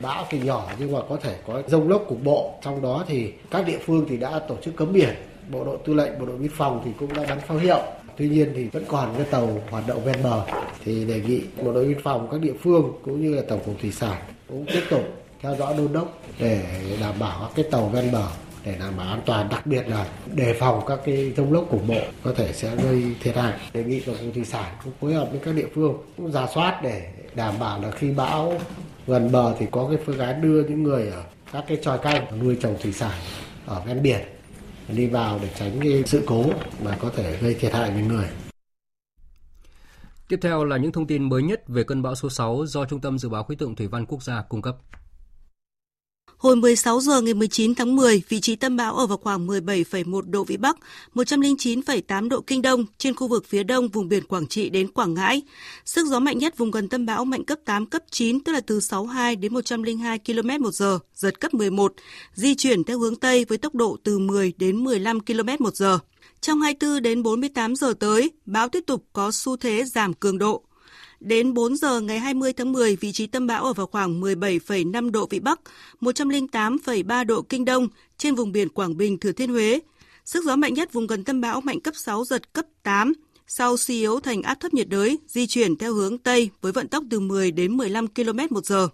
Bão thì nhỏ nhưng mà có thể có rông lốc cục bộ. Trong đó thì các địa phương thì đã tổ chức cấm biển. Bộ đội tư lệnh, bộ đội biên phòng thì cũng đã bắn pháo hiệu. Tuy nhiên thì vẫn còn cái tàu hoạt động ven bờ thì đề nghị bộ đội biên phòng các địa phương cũng như là tổng cục thủy sản cũng tiếp tục theo dõi đôn đốc để đảm bảo các cái tàu ven bờ để đảm bảo an toàn đặc biệt là đề phòng các cái rông lốc cục bộ có thể sẽ gây thiệt hại đề nghị tổng cục thủy sản cũng phối hợp với các địa phương cũng giả soát để đảm bảo là khi bão gần bờ thì có cái phương án đưa những người ở các cái tròi canh nuôi trồng thủy sản ở ven biển đi vào để tránh cái sự cố mà có thể gây thiệt hại với người. Tiếp theo là những thông tin mới nhất về cơn bão số 6 do Trung tâm Dự báo Khí tượng Thủy văn Quốc gia cung cấp. Hồi 16 giờ ngày 19 tháng 10, vị trí tâm bão ở vào khoảng 17,1 độ Vĩ Bắc, 109,8 độ Kinh Đông trên khu vực phía đông vùng biển Quảng Trị đến Quảng Ngãi. Sức gió mạnh nhất vùng gần tâm bão mạnh cấp 8, cấp 9, tức là từ 62 đến 102 km một giờ, giật cấp 11, di chuyển theo hướng Tây với tốc độ từ 10 đến 15 km một giờ. Trong 24 đến 48 giờ tới, bão tiếp tục có xu thế giảm cường độ. Đến 4 giờ ngày 20 tháng 10, vị trí tâm bão ở vào khoảng 17,5 độ Vĩ Bắc, 108,3 độ Kinh Đông trên vùng biển Quảng Bình, Thừa Thiên Huế. Sức gió mạnh nhất vùng gần tâm bão mạnh cấp 6, giật cấp 8, sau suy yếu thành áp thấp nhiệt đới, di chuyển theo hướng Tây với vận tốc từ 10 đến 15 km một giờ.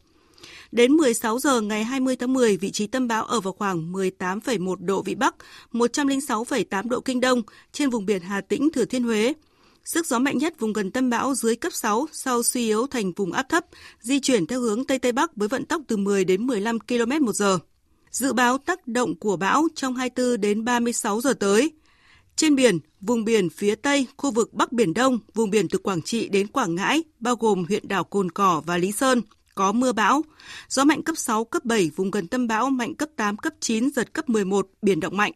Đến 16 giờ ngày 20 tháng 10, vị trí tâm bão ở vào khoảng 18,1 độ Vĩ Bắc, 106,8 độ Kinh Đông trên vùng biển Hà Tĩnh, Thừa Thiên Huế. Sức gió mạnh nhất vùng gần tâm bão dưới cấp 6 sau suy yếu thành vùng áp thấp, di chuyển theo hướng Tây Tây Bắc với vận tốc từ 10 đến 15 km một giờ. Dự báo tác động của bão trong 24 đến 36 giờ tới. Trên biển, vùng biển phía Tây, khu vực Bắc Biển Đông, vùng biển từ Quảng Trị đến Quảng Ngãi, bao gồm huyện đảo Cồn Cỏ và Lý Sơn, có mưa bão. Gió mạnh cấp 6, cấp 7, vùng gần tâm bão mạnh cấp 8, cấp 9, giật cấp 11, biển động mạnh.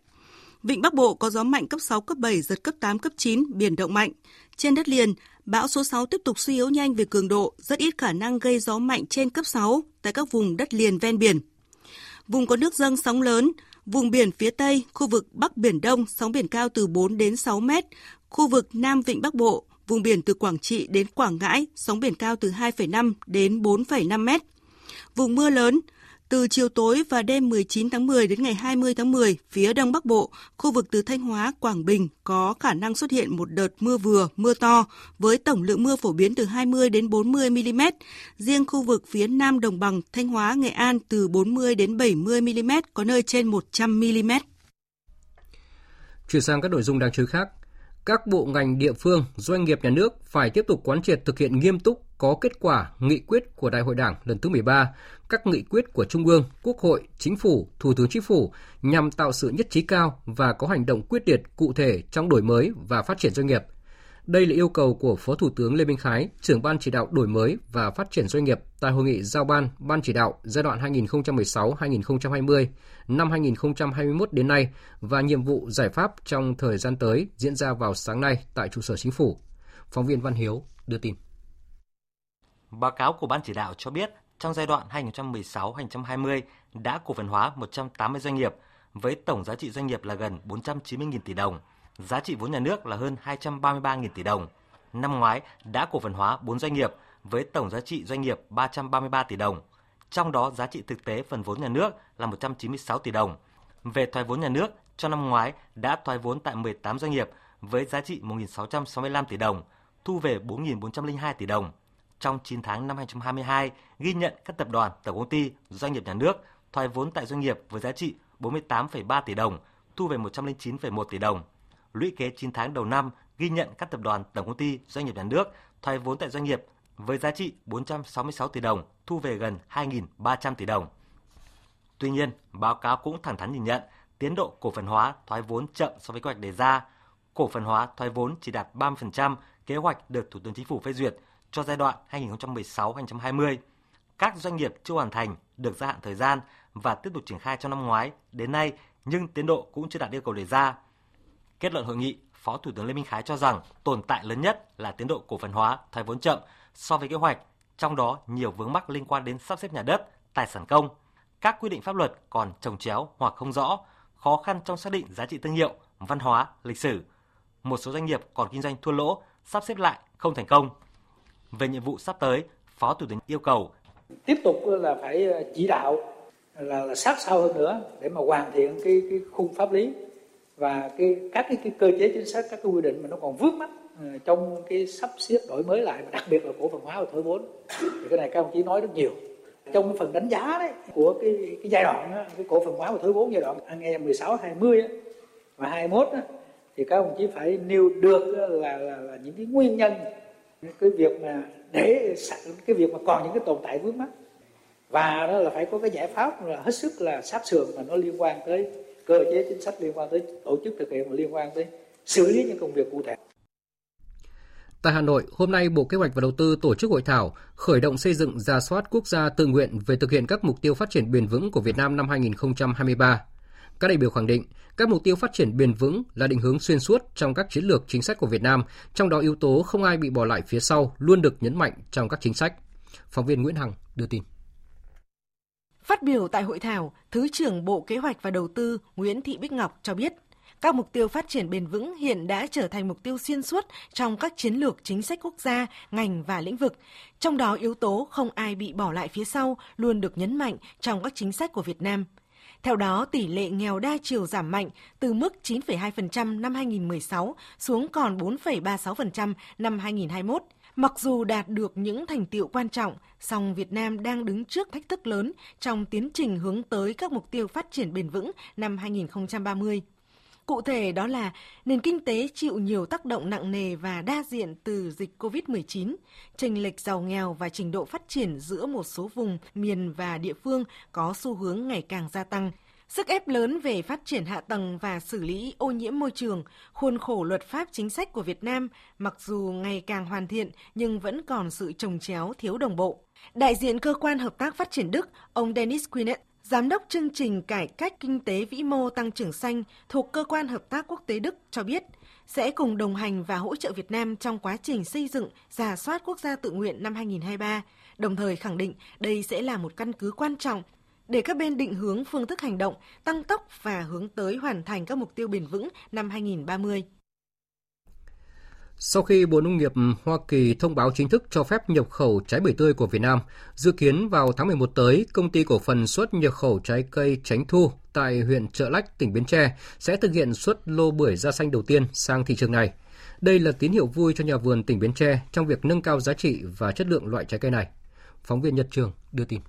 Vịnh Bắc Bộ có gió mạnh cấp 6, cấp 7, giật cấp 8, cấp 9, biển động mạnh. Trên đất liền, bão số 6 tiếp tục suy yếu nhanh về cường độ, rất ít khả năng gây gió mạnh trên cấp 6 tại các vùng đất liền ven biển. Vùng có nước dâng sóng lớn, Vùng biển phía Tây, khu vực Bắc Biển Đông, sóng biển cao từ 4 đến 6 mét. Khu vực Nam Vịnh Bắc Bộ, vùng biển từ Quảng Trị đến Quảng Ngãi, sóng biển cao từ 2,5 đến 4,5 mét. Vùng mưa lớn, từ chiều tối và đêm 19 tháng 10 đến ngày 20 tháng 10, phía Đông Bắc Bộ, khu vực từ Thanh Hóa, Quảng Bình có khả năng xuất hiện một đợt mưa vừa, mưa to với tổng lượng mưa phổ biến từ 20 đến 40 mm. Riêng khu vực phía Nam Đồng bằng, Thanh Hóa, Nghệ An từ 40 đến 70 mm, có nơi trên 100 mm. Chuyển sang các nội dung đáng chú ý khác, các bộ ngành địa phương, doanh nghiệp nhà nước phải tiếp tục quán triệt thực hiện nghiêm túc có kết quả nghị quyết của Đại hội Đảng lần thứ 13, các nghị quyết của Trung ương, Quốc hội, Chính phủ, Thủ tướng Chính phủ nhằm tạo sự nhất trí cao và có hành động quyết liệt cụ thể trong đổi mới và phát triển doanh nghiệp. Đây là yêu cầu của Phó Thủ tướng Lê Minh Khái, trưởng ban chỉ đạo đổi mới và phát triển doanh nghiệp tại hội nghị giao ban ban chỉ đạo giai đoạn 2016-2020 năm 2021 đến nay và nhiệm vụ giải pháp trong thời gian tới diễn ra vào sáng nay tại trụ sở chính phủ. Phóng viên Văn Hiếu đưa tin. Báo cáo của ban chỉ đạo cho biết trong giai đoạn 2016-2020 đã cổ phần hóa 180 doanh nghiệp với tổng giá trị doanh nghiệp là gần 490.000 tỷ đồng – giá trị vốn nhà nước là hơn 233.000 tỷ đồng. Năm ngoái đã cổ phần hóa 4 doanh nghiệp với tổng giá trị doanh nghiệp 333 tỷ đồng. Trong đó giá trị thực tế phần vốn nhà nước là 196 tỷ đồng. Về thoái vốn nhà nước, trong năm ngoái đã thoái vốn tại 18 doanh nghiệp với giá trị 1.665 tỷ đồng, thu về 4.402 tỷ đồng. Trong 9 tháng năm 2022, ghi nhận các tập đoàn, tổng công ty, doanh nghiệp nhà nước thoái vốn tại doanh nghiệp với giá trị 48,3 tỷ đồng, thu về 109,1 tỷ đồng lũy kế 9 tháng đầu năm ghi nhận các tập đoàn, tổng công ty, doanh nghiệp nhà nước thoái vốn tại doanh nghiệp với giá trị 466 tỷ đồng, thu về gần 2.300 tỷ đồng. Tuy nhiên, báo cáo cũng thẳng thắn nhìn nhận tiến độ cổ phần hóa thoái vốn chậm so với kế hoạch đề ra. Cổ phần hóa thoái vốn chỉ đạt 30% kế hoạch được Thủ tướng Chính phủ phê duyệt cho giai đoạn 2016-2020. Các doanh nghiệp chưa hoàn thành được gia hạn thời gian và tiếp tục triển khai trong năm ngoái đến nay nhưng tiến độ cũng chưa đạt yêu cầu đề ra. Kết luận hội nghị, Phó Thủ tướng Lê Minh Khái cho rằng tồn tại lớn nhất là tiến độ cổ phần hóa, thoái vốn chậm so với kế hoạch, trong đó nhiều vướng mắc liên quan đến sắp xếp nhà đất, tài sản công. Các quy định pháp luật còn trồng chéo hoặc không rõ, khó khăn trong xác định giá trị thương hiệu, văn hóa, lịch sử. Một số doanh nghiệp còn kinh doanh thua lỗ, sắp xếp lại không thành công. Về nhiệm vụ sắp tới, Phó Thủ tướng yêu cầu tiếp tục là phải ờ, chỉ đạo là, là sát sao hơn nữa để mà hoàn thiện cái cái khung pháp lý và cái các cái, cái cơ chế chính sách các cái quy định mà nó còn vướng mắt ờ, trong cái sắp xếp đổi mới lại và đặc biệt là cổ phần hóa và thổi vốn. Thì cái này các ông chí nói rất nhiều. Trong phần đánh giá đấy của cái cái giai đoạn đó, cái cổ phần hóa và thổi vốn giai đoạn anh em 16, 20 đó, và 21 đó, thì các ông chí phải nêu được là, là, là những cái nguyên nhân cái việc mà để cái việc mà còn những cái tồn tại vướng mắt và đó là phải có cái giải pháp là hết sức là sát sườn mà nó liên quan tới cơ chế chính sách liên quan tới tổ chức thực hiện và liên quan tới xử lý những công việc cụ thể. Tại Hà Nội, hôm nay Bộ Kế hoạch và Đầu tư tổ chức hội thảo khởi động xây dựng ra soát quốc gia tự nguyện về thực hiện các mục tiêu phát triển bền vững của Việt Nam năm 2023. Các đại biểu khẳng định, các mục tiêu phát triển bền vững là định hướng xuyên suốt trong các chiến lược chính sách của Việt Nam, trong đó yếu tố không ai bị bỏ lại phía sau luôn được nhấn mạnh trong các chính sách. Phóng viên Nguyễn Hằng đưa tin. Phát biểu tại hội thảo, Thứ trưởng Bộ Kế hoạch và Đầu tư Nguyễn Thị Bích Ngọc cho biết, các mục tiêu phát triển bền vững hiện đã trở thành mục tiêu xuyên suốt trong các chiến lược chính sách quốc gia, ngành và lĩnh vực. Trong đó yếu tố không ai bị bỏ lại phía sau luôn được nhấn mạnh trong các chính sách của Việt Nam. Theo đó, tỷ lệ nghèo đa chiều giảm mạnh từ mức 9,2% năm 2016 xuống còn 4,36% năm 2021 Mặc dù đạt được những thành tiệu quan trọng, song Việt Nam đang đứng trước thách thức lớn trong tiến trình hướng tới các mục tiêu phát triển bền vững năm 2030. Cụ thể đó là nền kinh tế chịu nhiều tác động nặng nề và đa diện từ dịch COVID-19, chênh lệch giàu nghèo và trình độ phát triển giữa một số vùng, miền và địa phương có xu hướng ngày càng gia tăng – Sức ép lớn về phát triển hạ tầng và xử lý ô nhiễm môi trường, khuôn khổ luật pháp chính sách của Việt Nam mặc dù ngày càng hoàn thiện nhưng vẫn còn sự trồng chéo thiếu đồng bộ. Đại diện cơ quan hợp tác phát triển Đức, ông Dennis Quinet, Giám đốc chương trình cải cách kinh tế vĩ mô tăng trưởng xanh thuộc cơ quan hợp tác quốc tế Đức cho biết sẽ cùng đồng hành và hỗ trợ Việt Nam trong quá trình xây dựng giả soát quốc gia tự nguyện năm 2023, đồng thời khẳng định đây sẽ là một căn cứ quan trọng để các bên định hướng phương thức hành động, tăng tốc và hướng tới hoàn thành các mục tiêu bền vững năm 2030. Sau khi Bộ Nông nghiệp Hoa Kỳ thông báo chính thức cho phép nhập khẩu trái bưởi tươi của Việt Nam, dự kiến vào tháng 11 tới, công ty cổ phần xuất nhập khẩu trái cây Tránh Thu tại huyện Trợ Lách, tỉnh Bến Tre sẽ thực hiện xuất lô bưởi da xanh đầu tiên sang thị trường này. Đây là tín hiệu vui cho nhà vườn tỉnh Bến Tre trong việc nâng cao giá trị và chất lượng loại trái cây này. Phóng viên Nhật Trường đưa tin.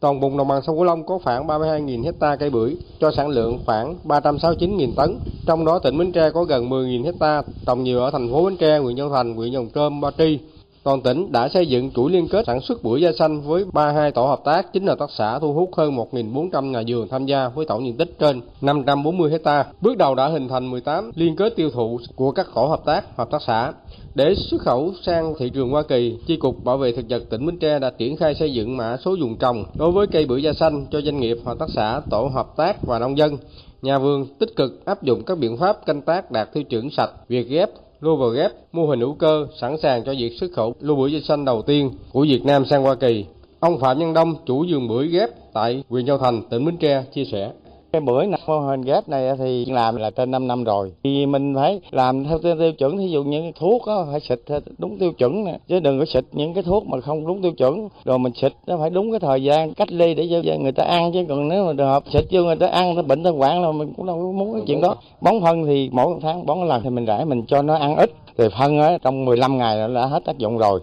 Toàn vùng đồng bằng sông Cửu Long có khoảng 32.000 hecta cây bưởi cho sản lượng khoảng 369.000 tấn. Trong đó tỉnh Bến Tre có gần 10.000 hecta trồng nhiều ở thành phố Bến Tre, huyện Châu Thành, huyện Dòng Trơm, Ba Tri. Toàn tỉnh đã xây dựng chuỗi liên kết sản xuất bưởi da xanh với 32 tổ hợp tác, chính hợp tác xã thu hút hơn 1.400 nhà vườn tham gia với tổng diện tích trên 540 hecta. Bước đầu đã hình thành 18 liên kết tiêu thụ của các tổ hợp tác, hợp tác xã. Để xuất khẩu sang thị trường Hoa Kỳ, Chi cục Bảo vệ thực vật tỉnh Bến Tre đã triển khai xây dựng mã số vùng trồng đối với cây bưởi da xanh cho doanh nghiệp, hợp tác xã, tổ hợp tác và nông dân. Nhà vườn tích cực áp dụng các biện pháp canh tác đạt tiêu chuẩn sạch, việc ghép, lô vào ghép, mô hình hữu cơ sẵn sàng cho việc xuất khẩu lô bưởi da xanh đầu tiên của Việt Nam sang Hoa Kỳ. Ông Phạm Nhân Đông, chủ vườn bưởi ghép tại huyện Châu Thành, tỉnh Bến Tre chia sẻ. Cái bưởi này, mô hình ghép này thì làm là trên 5 năm rồi. Thì mình phải làm theo tiêu chuẩn, ví dụ những thuốc đó, phải xịt đúng tiêu chuẩn nè. Chứ đừng có xịt những cái thuốc mà không đúng tiêu chuẩn. Rồi mình xịt nó phải đúng cái thời gian cách ly để cho người ta ăn. Chứ còn nếu mà trường hợp xịt cho người ta ăn, nó bệnh, nó quản là mình cũng đâu muốn cái chuyện đó. Bón phân thì mỗi tháng bón lần thì mình rải mình cho nó ăn ít. Thì phân á, trong 15 ngày là đã hết tác dụng rồi.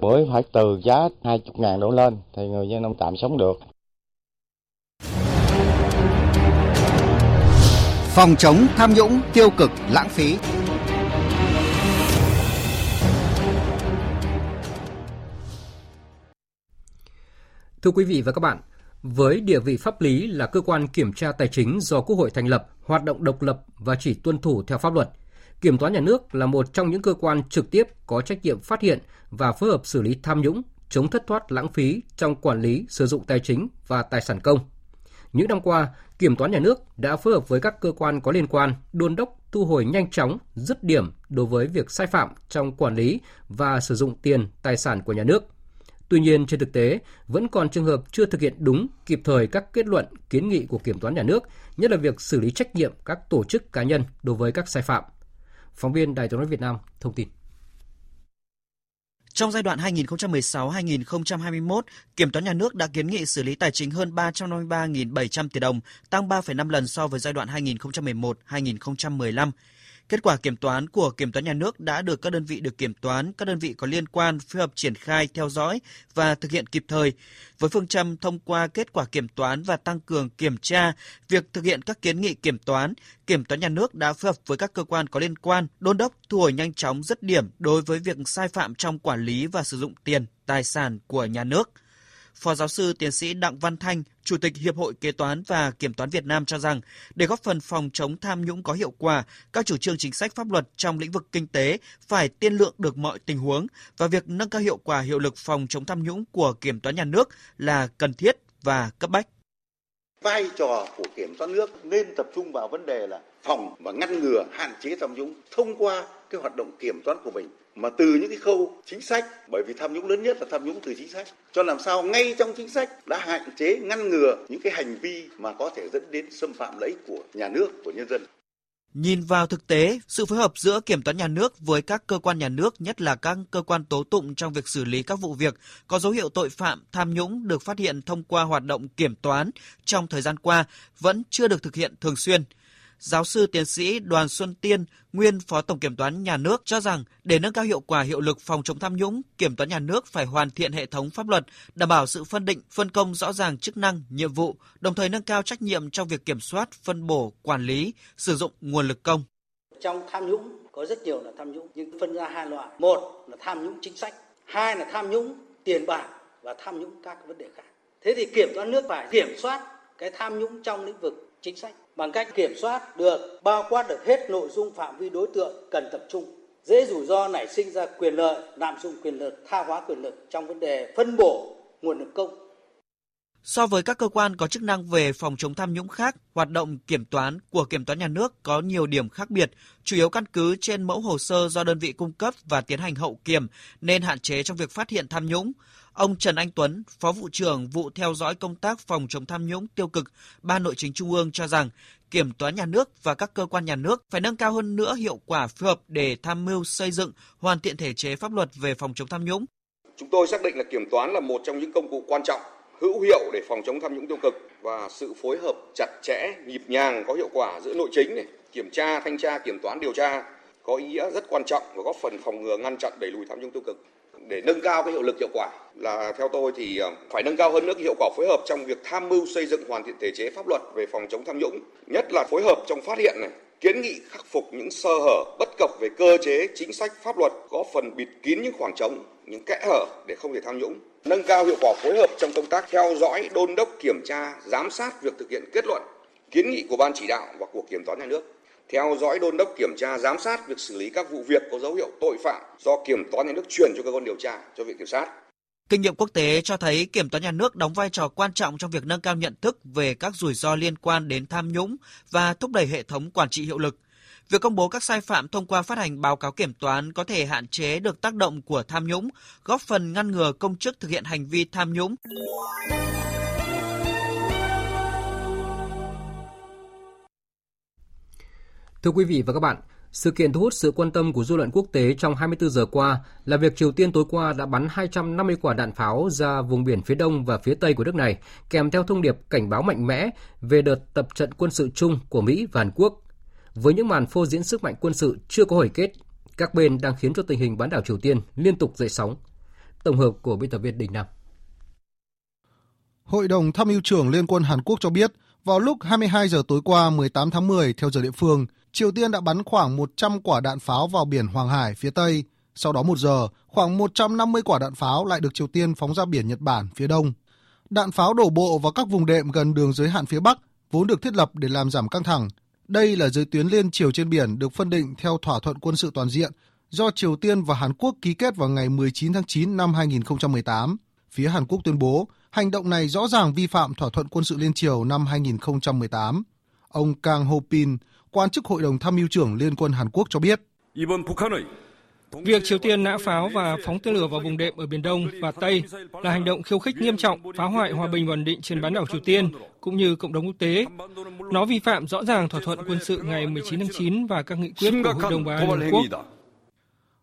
Bưởi phải từ giá 20 ngàn đổ lên thì người dân nông tạm sống được. Phòng chống tham nhũng tiêu cực lãng phí. Thưa quý vị và các bạn, với địa vị pháp lý là cơ quan kiểm tra tài chính do Quốc hội thành lập, hoạt động độc lập và chỉ tuân thủ theo pháp luật, Kiểm toán nhà nước là một trong những cơ quan trực tiếp có trách nhiệm phát hiện và phối hợp xử lý tham nhũng, chống thất thoát lãng phí trong quản lý sử dụng tài chính và tài sản công. Những năm qua, Kiểm toán nhà nước đã phối hợp với các cơ quan có liên quan đôn đốc thu hồi nhanh chóng, dứt điểm đối với việc sai phạm trong quản lý và sử dụng tiền, tài sản của nhà nước. Tuy nhiên, trên thực tế, vẫn còn trường hợp chưa thực hiện đúng, kịp thời các kết luận, kiến nghị của Kiểm toán nhà nước, nhất là việc xử lý trách nhiệm các tổ chức cá nhân đối với các sai phạm. Phóng viên Đài tiếng nói Việt Nam thông tin. Trong giai đoạn 2016-2021, Kiểm toán nhà nước đã kiến nghị xử lý tài chính hơn 353.700 tỷ đồng, tăng 3,5 lần so với giai đoạn 2011-2015. Kết quả kiểm toán của Kiểm toán nhà nước đã được các đơn vị được kiểm toán, các đơn vị có liên quan phối hợp triển khai, theo dõi và thực hiện kịp thời. Với phương châm thông qua kết quả kiểm toán và tăng cường kiểm tra, việc thực hiện các kiến nghị kiểm toán, Kiểm toán nhà nước đã phối hợp với các cơ quan có liên quan, đôn đốc thu hồi nhanh chóng dứt điểm đối với việc sai phạm trong quản lý và sử dụng tiền, tài sản của nhà nước – Phó giáo sư tiến sĩ Đặng Văn Thanh, Chủ tịch Hiệp hội Kế toán và Kiểm toán Việt Nam cho rằng, để góp phần phòng chống tham nhũng có hiệu quả, các chủ trương chính sách pháp luật trong lĩnh vực kinh tế phải tiên lượng được mọi tình huống và việc nâng cao hiệu quả hiệu lực phòng chống tham nhũng của Kiểm toán nhà nước là cần thiết và cấp bách. Vai trò của kiểm toán nước nên tập trung vào vấn đề là phòng và ngăn ngừa hạn chế tham nhũng thông qua cái hoạt động kiểm toán của mình mà từ những cái khâu chính sách bởi vì tham nhũng lớn nhất là tham nhũng từ chính sách cho làm sao ngay trong chính sách đã hạn chế ngăn ngừa những cái hành vi mà có thể dẫn đến xâm phạm lợi ích của nhà nước của nhân dân Nhìn vào thực tế, sự phối hợp giữa kiểm toán nhà nước với các cơ quan nhà nước, nhất là các cơ quan tố tụng trong việc xử lý các vụ việc có dấu hiệu tội phạm, tham nhũng được phát hiện thông qua hoạt động kiểm toán trong thời gian qua vẫn chưa được thực hiện thường xuyên. Giáo sư tiến sĩ Đoàn Xuân Tiên, nguyên Phó Tổng Kiểm toán Nhà nước cho rằng để nâng cao hiệu quả hiệu lực phòng chống tham nhũng, Kiểm toán Nhà nước phải hoàn thiện hệ thống pháp luật, đảm bảo sự phân định, phân công rõ ràng chức năng, nhiệm vụ, đồng thời nâng cao trách nhiệm trong việc kiểm soát, phân bổ, quản lý, sử dụng nguồn lực công. Trong tham nhũng có rất nhiều là tham nhũng nhưng phân ra hai loại. Một là tham nhũng chính sách, hai là tham nhũng tiền bạc và tham nhũng các vấn đề khác. Thế thì kiểm toán nước phải kiểm soát cái tham nhũng trong lĩnh vực chính sách bằng cách kiểm soát được bao quát được hết nội dung phạm vi đối tượng cần tập trung dễ rủi ro nảy sinh ra quyền lợi lạm dụng quyền lực tha hóa quyền lực trong vấn đề phân bổ nguồn lực công So với các cơ quan có chức năng về phòng chống tham nhũng khác, hoạt động kiểm toán của kiểm toán nhà nước có nhiều điểm khác biệt, chủ yếu căn cứ trên mẫu hồ sơ do đơn vị cung cấp và tiến hành hậu kiểm nên hạn chế trong việc phát hiện tham nhũng. Ông Trần Anh Tuấn, Phó vụ trưởng vụ theo dõi công tác phòng chống tham nhũng tiêu cực, Ban Nội chính Trung ương cho rằng kiểm toán nhà nước và các cơ quan nhà nước phải nâng cao hơn nữa hiệu quả phối hợp để tham mưu xây dựng, hoàn thiện thể chế pháp luật về phòng chống tham nhũng. Chúng tôi xác định là kiểm toán là một trong những công cụ quan trọng, hữu hiệu để phòng chống tham nhũng tiêu cực và sự phối hợp chặt chẽ, nhịp nhàng, có hiệu quả giữa nội chính này, kiểm tra, thanh tra, kiểm toán, điều tra có ý nghĩa rất quan trọng và góp phần phòng ngừa ngăn chặn đẩy lùi tham nhũng tiêu cực để nâng cao cái hiệu lực hiệu quả. Là theo tôi thì ờ, phải nâng cao hơn nữa cái hiệu quả phối hợp trong việc tham mưu xây dựng hoàn thiện thể chế pháp luật về phòng chống tham nhũng, nhất là phối hợp trong phát hiện này, kiến nghị khắc phục những sơ hở bất cập về cơ chế, chính sách, pháp luật, có phần bịt kín những khoảng trống, những kẽ hở để không thể tham nhũng. Nâng cao hiệu quả phối hợp trong công tác theo dõi, đôn đốc, kiểm tra, giám sát việc thực hiện kết luận, kiến nghị của ban chỉ đạo và của kiểm toán nhà nước theo dõi đôn đốc kiểm tra giám sát việc xử lý các vụ việc có dấu hiệu tội phạm do kiểm toán nhà nước chuyển cho cơ quan điều tra cho viện kiểm sát. Kinh nghiệm quốc tế cho thấy kiểm toán nhà nước đóng vai trò quan trọng trong việc nâng cao nhận thức về các rủi ro liên quan đến tham nhũng và thúc đẩy hệ thống quản trị hiệu lực. Việc công bố các sai phạm thông qua phát hành báo cáo kiểm toán có thể hạn chế được tác động của tham nhũng, góp phần ngăn ngừa công chức thực hiện hành vi tham nhũng. Thưa quý vị và các bạn, sự kiện thu hút sự quan tâm của dư luận quốc tế trong 24 giờ qua là việc Triều Tiên tối qua đã bắn 250 quả đạn pháo ra vùng biển phía đông và phía tây của nước này, kèm theo thông điệp cảnh báo mạnh mẽ về đợt tập trận quân sự chung của Mỹ và Hàn Quốc. Với những màn phô diễn sức mạnh quân sự chưa có hồi kết, các bên đang khiến cho tình hình bán đảo Triều Tiên liên tục dậy sóng. Tổng hợp của biên tập viên Đình Nam. Hội đồng tham mưu trưởng Liên quân Hàn Quốc cho biết, vào lúc 22 giờ tối qua 18 tháng 10 theo giờ địa phương, Triều Tiên đã bắn khoảng 100 quả đạn pháo vào biển Hoàng Hải phía Tây. Sau đó một giờ, khoảng 150 quả đạn pháo lại được Triều Tiên phóng ra biển Nhật Bản phía Đông. Đạn pháo đổ bộ vào các vùng đệm gần đường giới hạn phía Bắc, vốn được thiết lập để làm giảm căng thẳng. Đây là giới tuyến liên triều trên biển được phân định theo thỏa thuận quân sự toàn diện do Triều Tiên và Hàn Quốc ký kết vào ngày 19 tháng 9 năm 2018. Phía Hàn Quốc tuyên bố, hành động này rõ ràng vi phạm thỏa thuận quân sự liên triều năm 2018. Ông Kang Ho Pin, quan chức Hội đồng Tham mưu trưởng Liên quân Hàn Quốc cho biết. Việc Triều Tiên nã pháo và phóng tên lửa vào vùng đệm ở Biển Đông và Tây là hành động khiêu khích nghiêm trọng, phá hoại hòa bình và ổn định trên bán đảo Triều Tiên cũng như cộng đồng quốc tế. Nó vi phạm rõ ràng thỏa thuận quân sự ngày 19 tháng 9 và các nghị quyết của Hội đồng Bảo an Liên Quốc.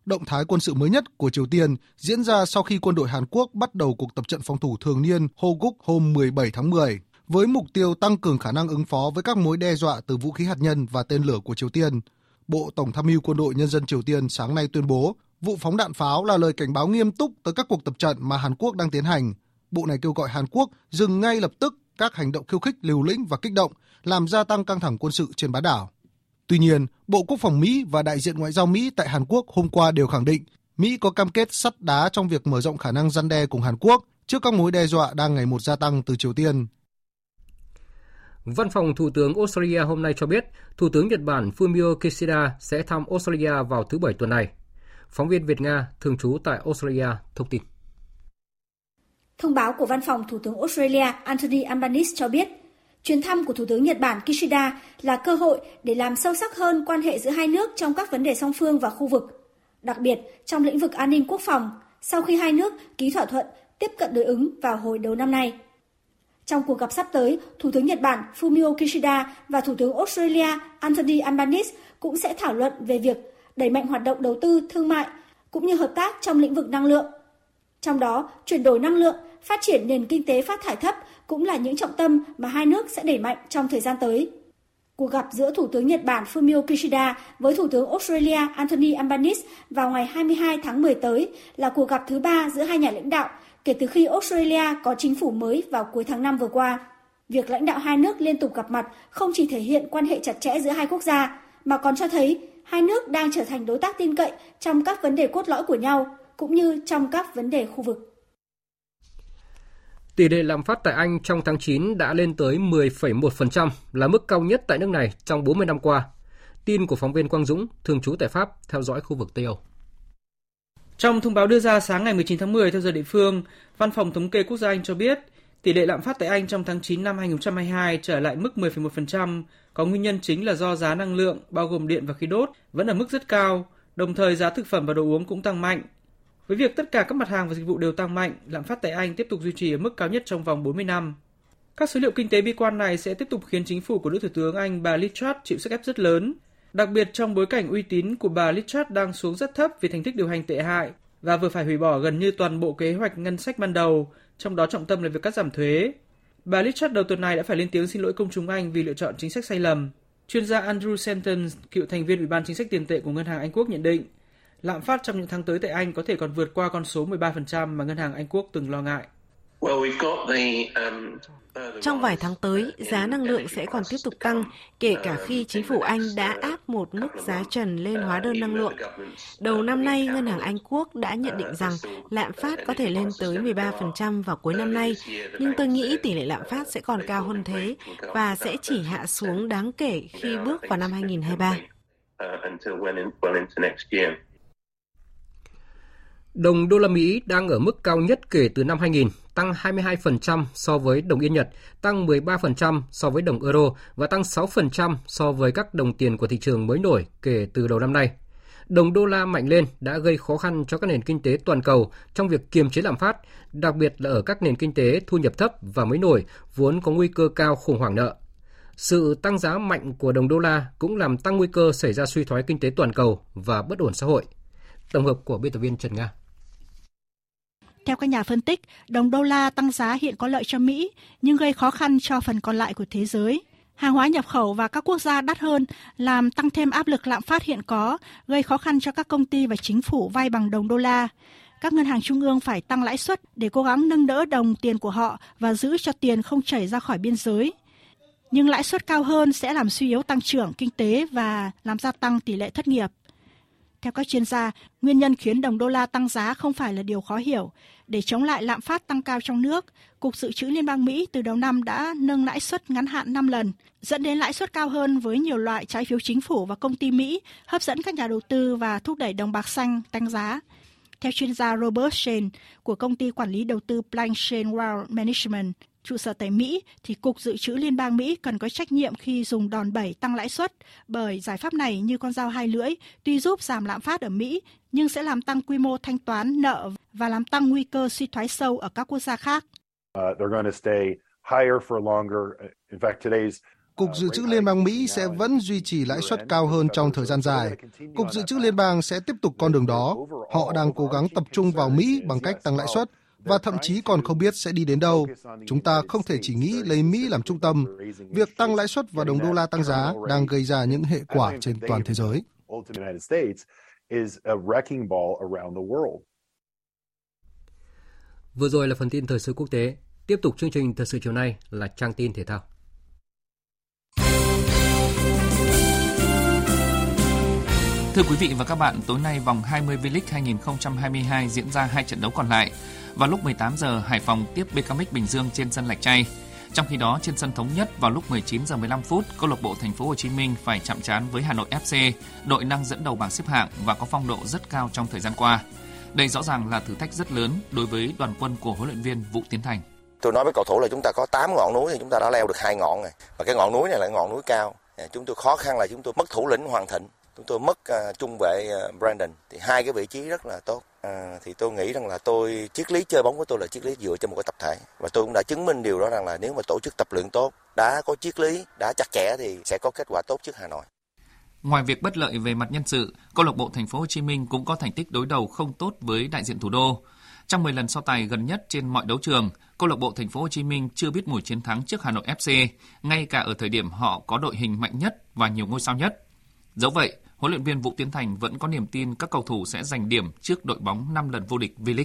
Động thái quân sự mới nhất của Triều Tiên diễn ra sau khi quân đội Hàn Quốc bắt đầu cuộc tập trận phòng thủ thường niên Hoguk hôm 17 tháng 10 với mục tiêu tăng cường khả năng ứng phó với các mối đe dọa từ vũ khí hạt nhân và tên lửa của Triều Tiên. Bộ Tổng tham mưu quân đội nhân dân Triều Tiên sáng nay tuyên bố vụ phóng đạn pháo là lời cảnh báo nghiêm túc tới các cuộc tập trận mà Hàn Quốc đang tiến hành. Bộ này kêu gọi Hàn Quốc dừng ngay lập tức các hành động khiêu khích liều lĩnh và kích động, làm gia tăng căng thẳng quân sự trên bán đảo. Tuy nhiên, Bộ Quốc phòng Mỹ và đại diện ngoại giao Mỹ tại Hàn Quốc hôm qua đều khẳng định Mỹ có cam kết sắt đá trong việc mở rộng khả năng răn đe cùng Hàn Quốc trước các mối đe dọa đang ngày một gia tăng từ Triều Tiên. Văn phòng Thủ tướng Australia hôm nay cho biết, Thủ tướng Nhật Bản Fumio Kishida sẽ thăm Australia vào thứ Bảy tuần này. Phóng viên Việt Nga thường trú tại Australia thông tin. Thông báo của Văn phòng Thủ tướng Australia Anthony Albanese cho biết, chuyến thăm của Thủ tướng Nhật Bản Kishida là cơ hội để làm sâu sắc hơn quan hệ giữa hai nước trong các vấn đề song phương và khu vực, đặc biệt trong lĩnh vực an ninh quốc phòng, sau khi hai nước ký thỏa thuận tiếp cận đối ứng vào hồi đầu năm nay. Trong cuộc gặp sắp tới, Thủ tướng Nhật Bản Fumio Kishida và Thủ tướng Australia Anthony Albanese cũng sẽ thảo luận về việc đẩy mạnh hoạt động đầu tư, thương mại cũng như hợp tác trong lĩnh vực năng lượng. Trong đó, chuyển đổi năng lượng, phát triển nền kinh tế phát thải thấp cũng là những trọng tâm mà hai nước sẽ đẩy mạnh trong thời gian tới. Cuộc gặp giữa Thủ tướng Nhật Bản Fumio Kishida với Thủ tướng Australia Anthony Albanese vào ngày 22 tháng 10 tới là cuộc gặp thứ ba giữa hai nhà lãnh đạo kể từ khi Australia có chính phủ mới vào cuối tháng 5 vừa qua. Việc lãnh đạo hai nước liên tục gặp mặt không chỉ thể hiện quan hệ chặt chẽ giữa hai quốc gia, mà còn cho thấy hai nước đang trở thành đối tác tin cậy trong các vấn đề cốt lõi của nhau, cũng như trong các vấn đề khu vực. Tỷ lệ lạm phát tại Anh trong tháng 9 đã lên tới 10,1%, là mức cao nhất tại nước này trong 40 năm qua. Tin của phóng viên Quang Dũng, thường trú tại Pháp, theo dõi khu vực Tây Âu. Trong thông báo đưa ra sáng ngày 19 tháng 10 theo giờ địa phương, Văn phòng Thống kê Quốc gia Anh cho biết tỷ lệ lạm phát tại Anh trong tháng 9 năm 2022 trở lại mức 10,1%, có nguyên nhân chính là do giá năng lượng bao gồm điện và khí đốt vẫn ở mức rất cao, đồng thời giá thực phẩm và đồ uống cũng tăng mạnh. Với việc tất cả các mặt hàng và dịch vụ đều tăng mạnh, lạm phát tại Anh tiếp tục duy trì ở mức cao nhất trong vòng 40 năm. Các số liệu kinh tế bi quan này sẽ tiếp tục khiến chính phủ của nữ thủ tướng Anh bà Liz Truss chịu sức ép rất lớn, đặc biệt trong bối cảnh uy tín của bà Liz Truss đang xuống rất thấp vì thành tích điều hành tệ hại và vừa phải hủy bỏ gần như toàn bộ kế hoạch ngân sách ban đầu, trong đó trọng tâm là việc cắt giảm thuế. Bà Liz Truss đầu tuần này đã phải lên tiếng xin lỗi công chúng Anh vì lựa chọn chính sách sai lầm. Chuyên gia Andrew Senton, cựu thành viên Ủy ban chính sách tiền tệ của Ngân hàng Anh Quốc nhận định, lạm phát trong những tháng tới tại Anh có thể còn vượt qua con số 13% mà Ngân hàng Anh Quốc từng lo ngại. Um, trong vài tháng tới, giá năng lượng sẽ còn tiếp tục tăng, kể cả khi chính phủ Anh đã áp một mức giá trần lên hóa đơn năng lượng. Đầu năm nay, Ngân hàng Anh Quốc đã nhận định rằng lạm phát có thể lên tới 13% vào cuối năm nay, nhưng tôi nghĩ tỷ lệ lạm phát sẽ còn cao hơn thế và sẽ chỉ hạ xuống đáng kể khi bước vào năm 2023. Đồng đô la Mỹ đang ở mức cao nhất kể từ năm 2000, tăng 22% so với đồng yên Nhật, tăng 13% so với đồng euro và tăng 6% so với các đồng tiền của thị trường mới nổi kể từ đầu năm nay. Đồng đô la mạnh lên đã gây khó khăn cho các nền kinh tế toàn cầu trong việc kiềm chế lạm phát, đặc biệt là ở các nền kinh tế thu nhập thấp và mới nổi vốn có nguy cơ cao khủng hoảng nợ. Sự tăng giá mạnh của đồng đô la cũng làm tăng nguy cơ xảy ra suy thoái kinh tế toàn cầu và bất ổn xã hội. Tổng hợp của biên tập viên Trần Nga. Theo các nhà phân tích, đồng đô la tăng giá hiện có lợi cho Mỹ, nhưng gây khó khăn cho phần còn lại của thế giới. Hàng hóa nhập khẩu và các quốc gia đắt hơn làm tăng thêm áp lực lạm phát hiện có, gây khó khăn cho các công ty và chính phủ vay bằng đồng đô la. Các ngân hàng trung ương phải tăng lãi suất để cố gắng nâng đỡ đồng tiền của họ và giữ cho tiền không chảy ra khỏi biên giới. Nhưng lãi suất cao hơn sẽ làm suy yếu tăng trưởng kinh tế và làm gia tăng tỷ lệ thất nghiệp. Theo các chuyên gia, nguyên nhân khiến đồng đô la tăng giá không phải là điều khó hiểu. Để chống lại lạm phát tăng cao trong nước, Cục Dự trữ Liên bang Mỹ từ đầu năm đã nâng lãi suất ngắn hạn 5 lần, dẫn đến lãi suất cao hơn với nhiều loại trái phiếu chính phủ và công ty Mỹ, hấp dẫn các nhà đầu tư và thúc đẩy đồng bạc xanh tăng giá. Theo chuyên gia Robert Shane của công ty quản lý đầu tư Blank Shane Wealth Management, trụ sở tại Mỹ thì Cục Dự trữ Liên bang Mỹ cần có trách nhiệm khi dùng đòn bẩy tăng lãi suất bởi giải pháp này như con dao hai lưỡi tuy giúp giảm lạm phát ở Mỹ nhưng sẽ làm tăng quy mô thanh toán nợ và làm tăng nguy cơ suy thoái sâu ở các quốc gia khác. Uh, Cục Dự trữ Liên bang Mỹ sẽ vẫn duy trì lãi suất cao hơn trong thời gian dài. Cục Dự trữ Liên bang sẽ tiếp tục con đường đó. Họ đang cố gắng tập trung vào Mỹ bằng cách tăng lãi suất và thậm chí còn không biết sẽ đi đến đâu. Chúng ta không thể chỉ nghĩ lấy Mỹ làm trung tâm. Việc tăng lãi suất và đồng đô la tăng giá đang gây ra những hệ quả trên toàn thế giới. Vừa rồi là phần tin thời sự quốc tế. Tiếp tục chương trình thời sự chiều nay là trang tin thể thao. Thưa quý vị và các bạn, tối nay vòng 20 V-League 2022 diễn ra hai trận đấu còn lại. Vào lúc 18 giờ, Hải Phòng tiếp BKMX Bình Dương trên sân Lạch Tray. Trong khi đó, trên sân thống nhất vào lúc 19 giờ 15 phút, câu lạc bộ Thành phố Hồ Chí Minh phải chạm trán với Hà Nội FC, đội đang dẫn đầu bảng xếp hạng và có phong độ rất cao trong thời gian qua. Đây rõ ràng là thử thách rất lớn đối với đoàn quân của huấn luyện viên Vũ Tiến Thành. Tôi nói với cầu thủ là chúng ta có 8 ngọn núi thì chúng ta đã leo được hai ngọn rồi. Và cái ngọn núi này là ngọn núi cao. Chúng tôi khó khăn là chúng tôi mất thủ lĩnh Hoàng Thịnh chúng tôi mất uh, trung vệ uh, Brandon thì hai cái vị trí rất là tốt à, thì tôi nghĩ rằng là tôi triết lý chơi bóng của tôi là triết lý dựa trên một cái tập thể và tôi cũng đã chứng minh điều đó rằng là nếu mà tổ chức tập luyện tốt đã có triết lý đã chặt chẽ thì sẽ có kết quả tốt trước Hà Nội Ngoài việc bất lợi về mặt nhân sự, câu lạc bộ Thành phố Hồ Chí Minh cũng có thành tích đối đầu không tốt với đại diện thủ đô. Trong 10 lần so tài gần nhất trên mọi đấu trường, câu lạc bộ Thành phố Hồ Chí Minh chưa biết mùi chiến thắng trước Hà Nội FC, ngay cả ở thời điểm họ có đội hình mạnh nhất và nhiều ngôi sao nhất. Dẫu vậy, huấn luyện viên Vũ Tiến Thành vẫn có niềm tin các cầu thủ sẽ giành điểm trước đội bóng 5 lần vô địch V-League.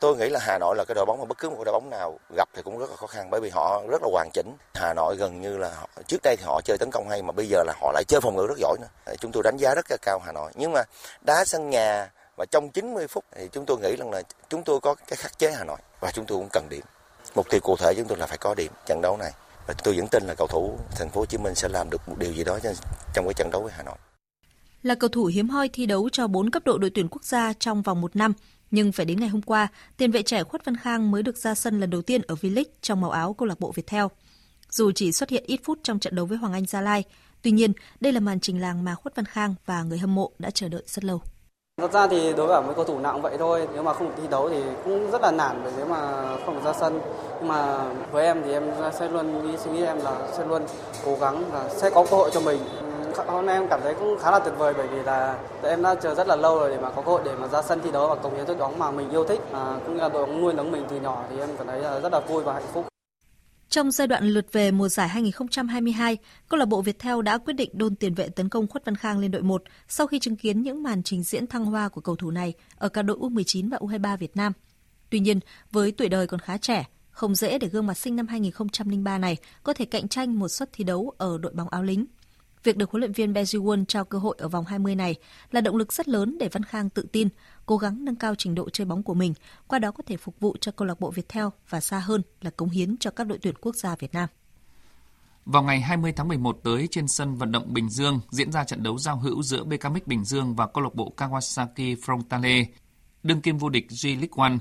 Tôi nghĩ là Hà Nội là cái đội bóng mà bất cứ một đội bóng nào gặp thì cũng rất là khó khăn bởi vì họ rất là hoàn chỉnh. Hà Nội gần như là họ, trước đây thì họ chơi tấn công hay mà bây giờ là họ lại chơi phòng ngự rất giỏi nữa. Chúng tôi đánh giá rất là cao Hà Nội. Nhưng mà đá sân nhà và trong 90 phút thì chúng tôi nghĩ rằng là chúng tôi có cái khắc chế Hà Nội và chúng tôi cũng cần điểm. Mục tiêu cụ thể chúng tôi là phải có điểm trận đấu này. Và tôi vẫn tin là cầu thủ thành phố Hồ Chí Minh sẽ làm được một điều gì đó trong cái trận đấu với Hà Nội là cầu thủ hiếm hoi thi đấu cho 4 cấp độ đội tuyển quốc gia trong vòng một năm. Nhưng phải đến ngày hôm qua, tiền vệ trẻ Khuất Văn Khang mới được ra sân lần đầu tiên ở V-League trong màu áo câu lạc bộ Viettel. Dù chỉ xuất hiện ít phút trong trận đấu với Hoàng Anh Gia Lai, tuy nhiên đây là màn trình làng mà Khuất Văn Khang và người hâm mộ đã chờ đợi rất lâu. Thật ra thì đối với mấy cầu thủ nào cũng vậy thôi, nếu mà không thi đấu thì cũng rất là nản bởi nếu mà không được ra sân. Nhưng mà với em thì em sẽ luôn nghĩ suy nghĩ em là sẽ luôn cố gắng là sẽ có cơ hội cho mình. Hôm nay em cảm thấy cũng khá là tuyệt vời bởi vì là em đã chờ rất là lâu rồi để mà có cơ hội để mà ra sân thi đấu và cống hiến đội bóng mà mình yêu thích à, cũng như là đội bóng nuôi nấng mình từ nhỏ thì em cảm thấy rất là vui và hạnh phúc. Trong giai đoạn lượt về mùa giải 2022, câu lạc bộ Viettel đã quyết định đôn tiền vệ tấn công Khuất Văn Khang lên đội 1 sau khi chứng kiến những màn trình diễn thăng hoa của cầu thủ này ở cả đội U19 và U23 Việt Nam. Tuy nhiên, với tuổi đời còn khá trẻ, không dễ để gương mặt sinh năm 2003 này có thể cạnh tranh một suất thi đấu ở đội bóng áo lính. Việc được huấn luyện viên Bejiwon trao cơ hội ở vòng 20 này là động lực rất lớn để Văn Khang tự tin, cố gắng nâng cao trình độ chơi bóng của mình, qua đó có thể phục vụ cho câu lạc bộ Viettel và xa hơn là cống hiến cho các đội tuyển quốc gia Việt Nam. Vào ngày 20 tháng 11 tới trên sân vận động Bình Dương diễn ra trận đấu giao hữu giữa BKMX Bình Dương và câu lạc bộ Kawasaki Frontale, đương kim vô địch J-League One.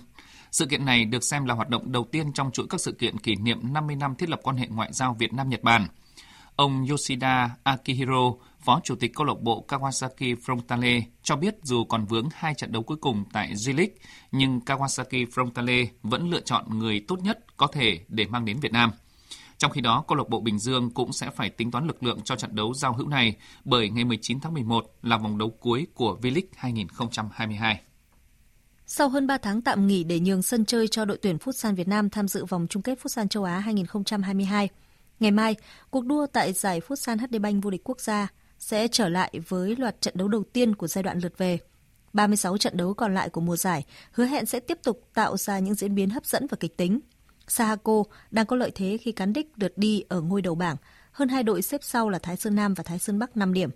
Sự kiện này được xem là hoạt động đầu tiên trong chuỗi các sự kiện kỷ niệm 50 năm thiết lập quan hệ ngoại giao Việt Nam-Nhật Bản – Ông Yoshida Akihiro, Phó Chủ tịch câu lạc bộ Kawasaki Frontale cho biết dù còn vướng hai trận đấu cuối cùng tại J-League, nhưng Kawasaki Frontale vẫn lựa chọn người tốt nhất có thể để mang đến Việt Nam. Trong khi đó, câu lạc bộ Bình Dương cũng sẽ phải tính toán lực lượng cho trận đấu giao hữu này bởi ngày 19 tháng 11 là vòng đấu cuối của V-League 2022. Sau hơn 3 tháng tạm nghỉ để nhường sân chơi cho đội tuyển Futsal Việt Nam tham dự vòng chung kết Futsal châu Á 2022, Ngày mai, cuộc đua tại giải Futsal HD Bank vô địch quốc gia sẽ trở lại với loạt trận đấu đầu tiên của giai đoạn lượt về. 36 trận đấu còn lại của mùa giải hứa hẹn sẽ tiếp tục tạo ra những diễn biến hấp dẫn và kịch tính. Sahako đang có lợi thế khi cán đích lượt đi ở ngôi đầu bảng, hơn hai đội xếp sau là Thái Sơn Nam và Thái Sơn Bắc 5 điểm.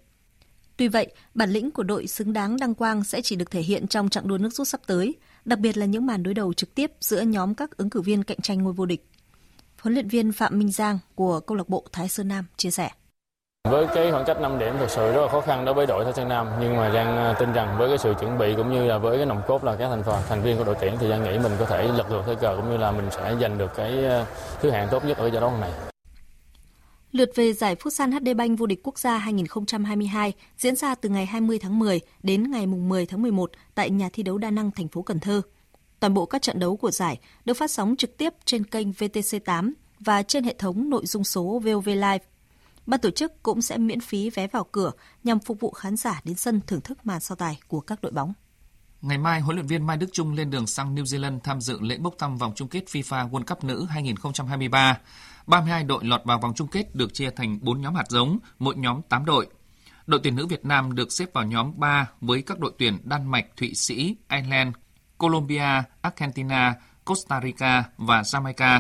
Tuy vậy, bản lĩnh của đội xứng đáng đăng quang sẽ chỉ được thể hiện trong trận đua nước rút sắp tới, đặc biệt là những màn đối đầu trực tiếp giữa nhóm các ứng cử viên cạnh tranh ngôi vô địch. Huấn luyện viên Phạm Minh Giang của câu lạc bộ Thái Sơn Nam chia sẻ. Với cái khoảng cách 5 điểm thực sự rất là khó khăn đối với đội Thái Sơn Nam nhưng mà Giang à, tin rằng với cái sự chuẩn bị cũng như là với cái nòng cốt là các thành phần thành viên của đội tuyển thì Giang nghĩ mình có thể lật ngược thế cờ cũng như là mình sẽ giành được cái à, thứ hạng tốt nhất ở giải đấu này. Lượt về giải Futsal HD Bank vô địch quốc gia 2022 diễn ra từ ngày 20 tháng 10 đến ngày 10 tháng 11 tại nhà thi đấu Đa Năng, thành phố Cần Thơ. Toàn bộ các trận đấu của giải được phát sóng trực tiếp trên kênh VTC8 và trên hệ thống nội dung số VOV Live. Ban tổ chức cũng sẽ miễn phí vé vào cửa nhằm phục vụ khán giả đến sân thưởng thức màn so tài của các đội bóng. Ngày mai, huấn luyện viên Mai Đức Trung lên đường sang New Zealand tham dự lễ bốc thăm vòng chung kết FIFA World Cup nữ 2023. 32 đội lọt vào vòng chung kết được chia thành 4 nhóm hạt giống, mỗi nhóm 8 đội. Đội tuyển nữ Việt Nam được xếp vào nhóm 3 với các đội tuyển Đan Mạch, Thụy Sĩ, Ireland, Colombia, Argentina, Costa Rica và Jamaica.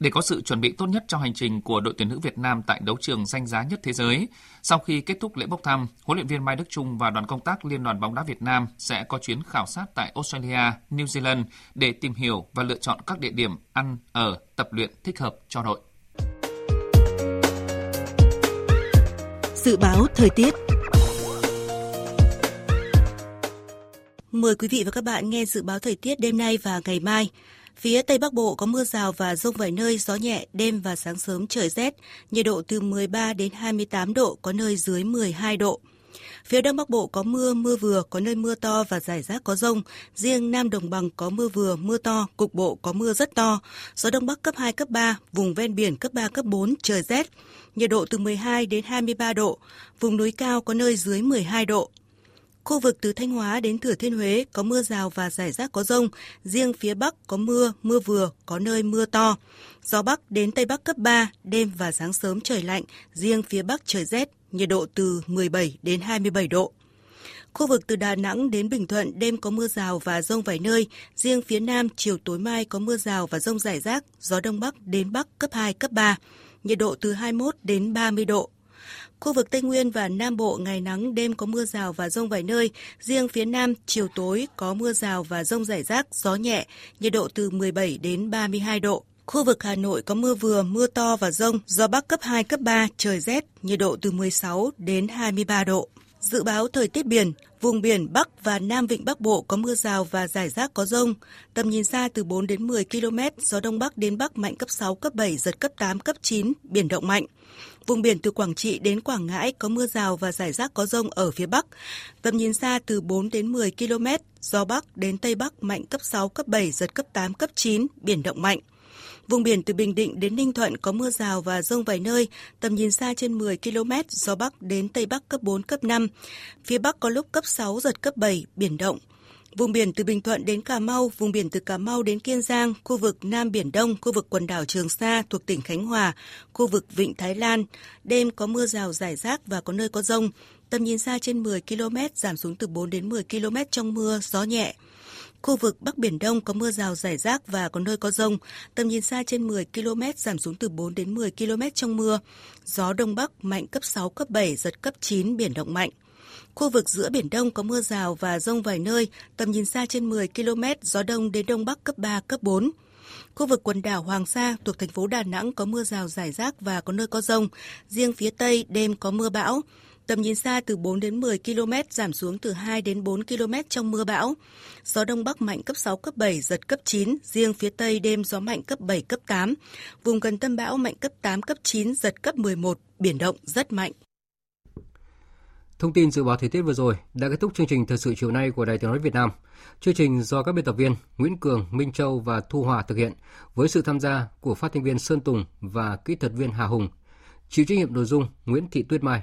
Để có sự chuẩn bị tốt nhất cho hành trình của đội tuyển nữ Việt Nam tại đấu trường danh giá nhất thế giới, sau khi kết thúc lễ bốc thăm, huấn luyện viên Mai Đức Trung và đoàn công tác Liên đoàn bóng đá Việt Nam sẽ có chuyến khảo sát tại Australia, New Zealand để tìm hiểu và lựa chọn các địa điểm ăn, ở, tập luyện thích hợp cho đội. Dự báo thời tiết Mời quý vị và các bạn nghe dự báo thời tiết đêm nay và ngày mai. Phía Tây Bắc Bộ có mưa rào và rông vài nơi, gió nhẹ, đêm và sáng sớm trời rét, nhiệt độ từ 13 đến 28 độ, có nơi dưới 12 độ. Phía Đông Bắc Bộ có mưa, mưa vừa, có nơi mưa to và rải rác có rông. Riêng Nam Đồng Bằng có mưa vừa, mưa to, cục bộ có mưa rất to. Gió Đông Bắc cấp 2, cấp 3, vùng ven biển cấp 3, cấp 4, trời rét. Nhiệt độ từ 12 đến 23 độ, vùng núi cao có nơi dưới 12 độ. Khu vực từ Thanh Hóa đến Thừa Thiên Huế có mưa rào và rải rác có rông, riêng phía Bắc có mưa, mưa vừa, có nơi mưa to. Gió Bắc đến Tây Bắc cấp 3, đêm và sáng sớm trời lạnh, riêng phía Bắc trời rét, nhiệt độ từ 17 đến 27 độ. Khu vực từ Đà Nẵng đến Bình Thuận đêm có mưa rào và rông vài nơi, riêng phía Nam chiều tối mai có mưa rào và rông rải rác, gió Đông Bắc đến Bắc cấp 2, cấp 3, nhiệt độ từ 21 đến 30 độ. Khu vực Tây Nguyên và Nam Bộ ngày nắng, đêm có mưa rào và rông vài nơi. Riêng phía Nam, chiều tối có mưa rào và rông rải rác, gió nhẹ, nhiệt độ từ 17 đến 32 độ. Khu vực Hà Nội có mưa vừa, mưa to và rông, gió Bắc cấp 2, cấp 3, trời rét, nhiệt độ từ 16 đến 23 độ. Dự báo thời tiết biển, vùng biển Bắc và Nam Vịnh Bắc Bộ có mưa rào và rải rác có rông. Tầm nhìn xa từ 4 đến 10 km, gió Đông Bắc đến Bắc mạnh cấp 6, cấp 7, giật cấp 8, cấp 9, biển động mạnh. Vùng biển từ Quảng Trị đến Quảng Ngãi có mưa rào và rải rác có rông ở phía Bắc. Tầm nhìn xa từ 4 đến 10 km, gió Bắc đến Tây Bắc mạnh cấp 6, cấp 7, giật cấp 8, cấp 9, biển động mạnh. Vùng biển từ Bình Định đến Ninh Thuận có mưa rào và rông vài nơi, tầm nhìn xa trên 10 km, gió Bắc đến Tây Bắc cấp 4, cấp 5. Phía Bắc có lúc cấp 6, giật cấp 7, biển động. Vùng biển từ Bình Thuận đến Cà Mau, vùng biển từ Cà Mau đến Kiên Giang, khu vực Nam Biển Đông, khu vực quần đảo Trường Sa thuộc tỉnh Khánh Hòa, khu vực Vịnh Thái Lan. Đêm có mưa rào rải rác và có nơi có rông. Tầm nhìn xa trên 10 km, giảm xuống từ 4 đến 10 km trong mưa, gió nhẹ. Khu vực Bắc Biển Đông có mưa rào rải rác và có nơi có rông, tầm nhìn xa trên 10 km giảm xuống từ 4 đến 10 km trong mưa. Gió Đông Bắc mạnh cấp 6, cấp 7, giật cấp 9, biển động mạnh. Khu vực giữa Biển Đông có mưa rào và rông vài nơi, tầm nhìn xa trên 10 km, gió đông đến đông bắc cấp 3, cấp 4. Khu vực quần đảo Hoàng Sa thuộc thành phố Đà Nẵng có mưa rào rải rác và có nơi có rông. Riêng phía Tây đêm có mưa bão. Tầm nhìn xa từ 4 đến 10 km giảm xuống từ 2 đến 4 km trong mưa bão. Gió đông bắc mạnh cấp 6 cấp 7 giật cấp 9, riêng phía tây đêm gió mạnh cấp 7 cấp 8. Vùng gần tâm bão mạnh cấp 8 cấp 9 giật cấp 11, biển động rất mạnh. Thông tin dự báo thời tiết vừa rồi đã kết thúc chương trình thời sự chiều nay của Đài Tiếng nói Việt Nam. Chương trình do các biên tập viên Nguyễn Cường, Minh Châu và Thu Hòa thực hiện với sự tham gia của phát thanh viên Sơn Tùng và kỹ thuật viên Hà Hùng. Chịu trách nhiệm nội dung Nguyễn Thị Tuyết Mai.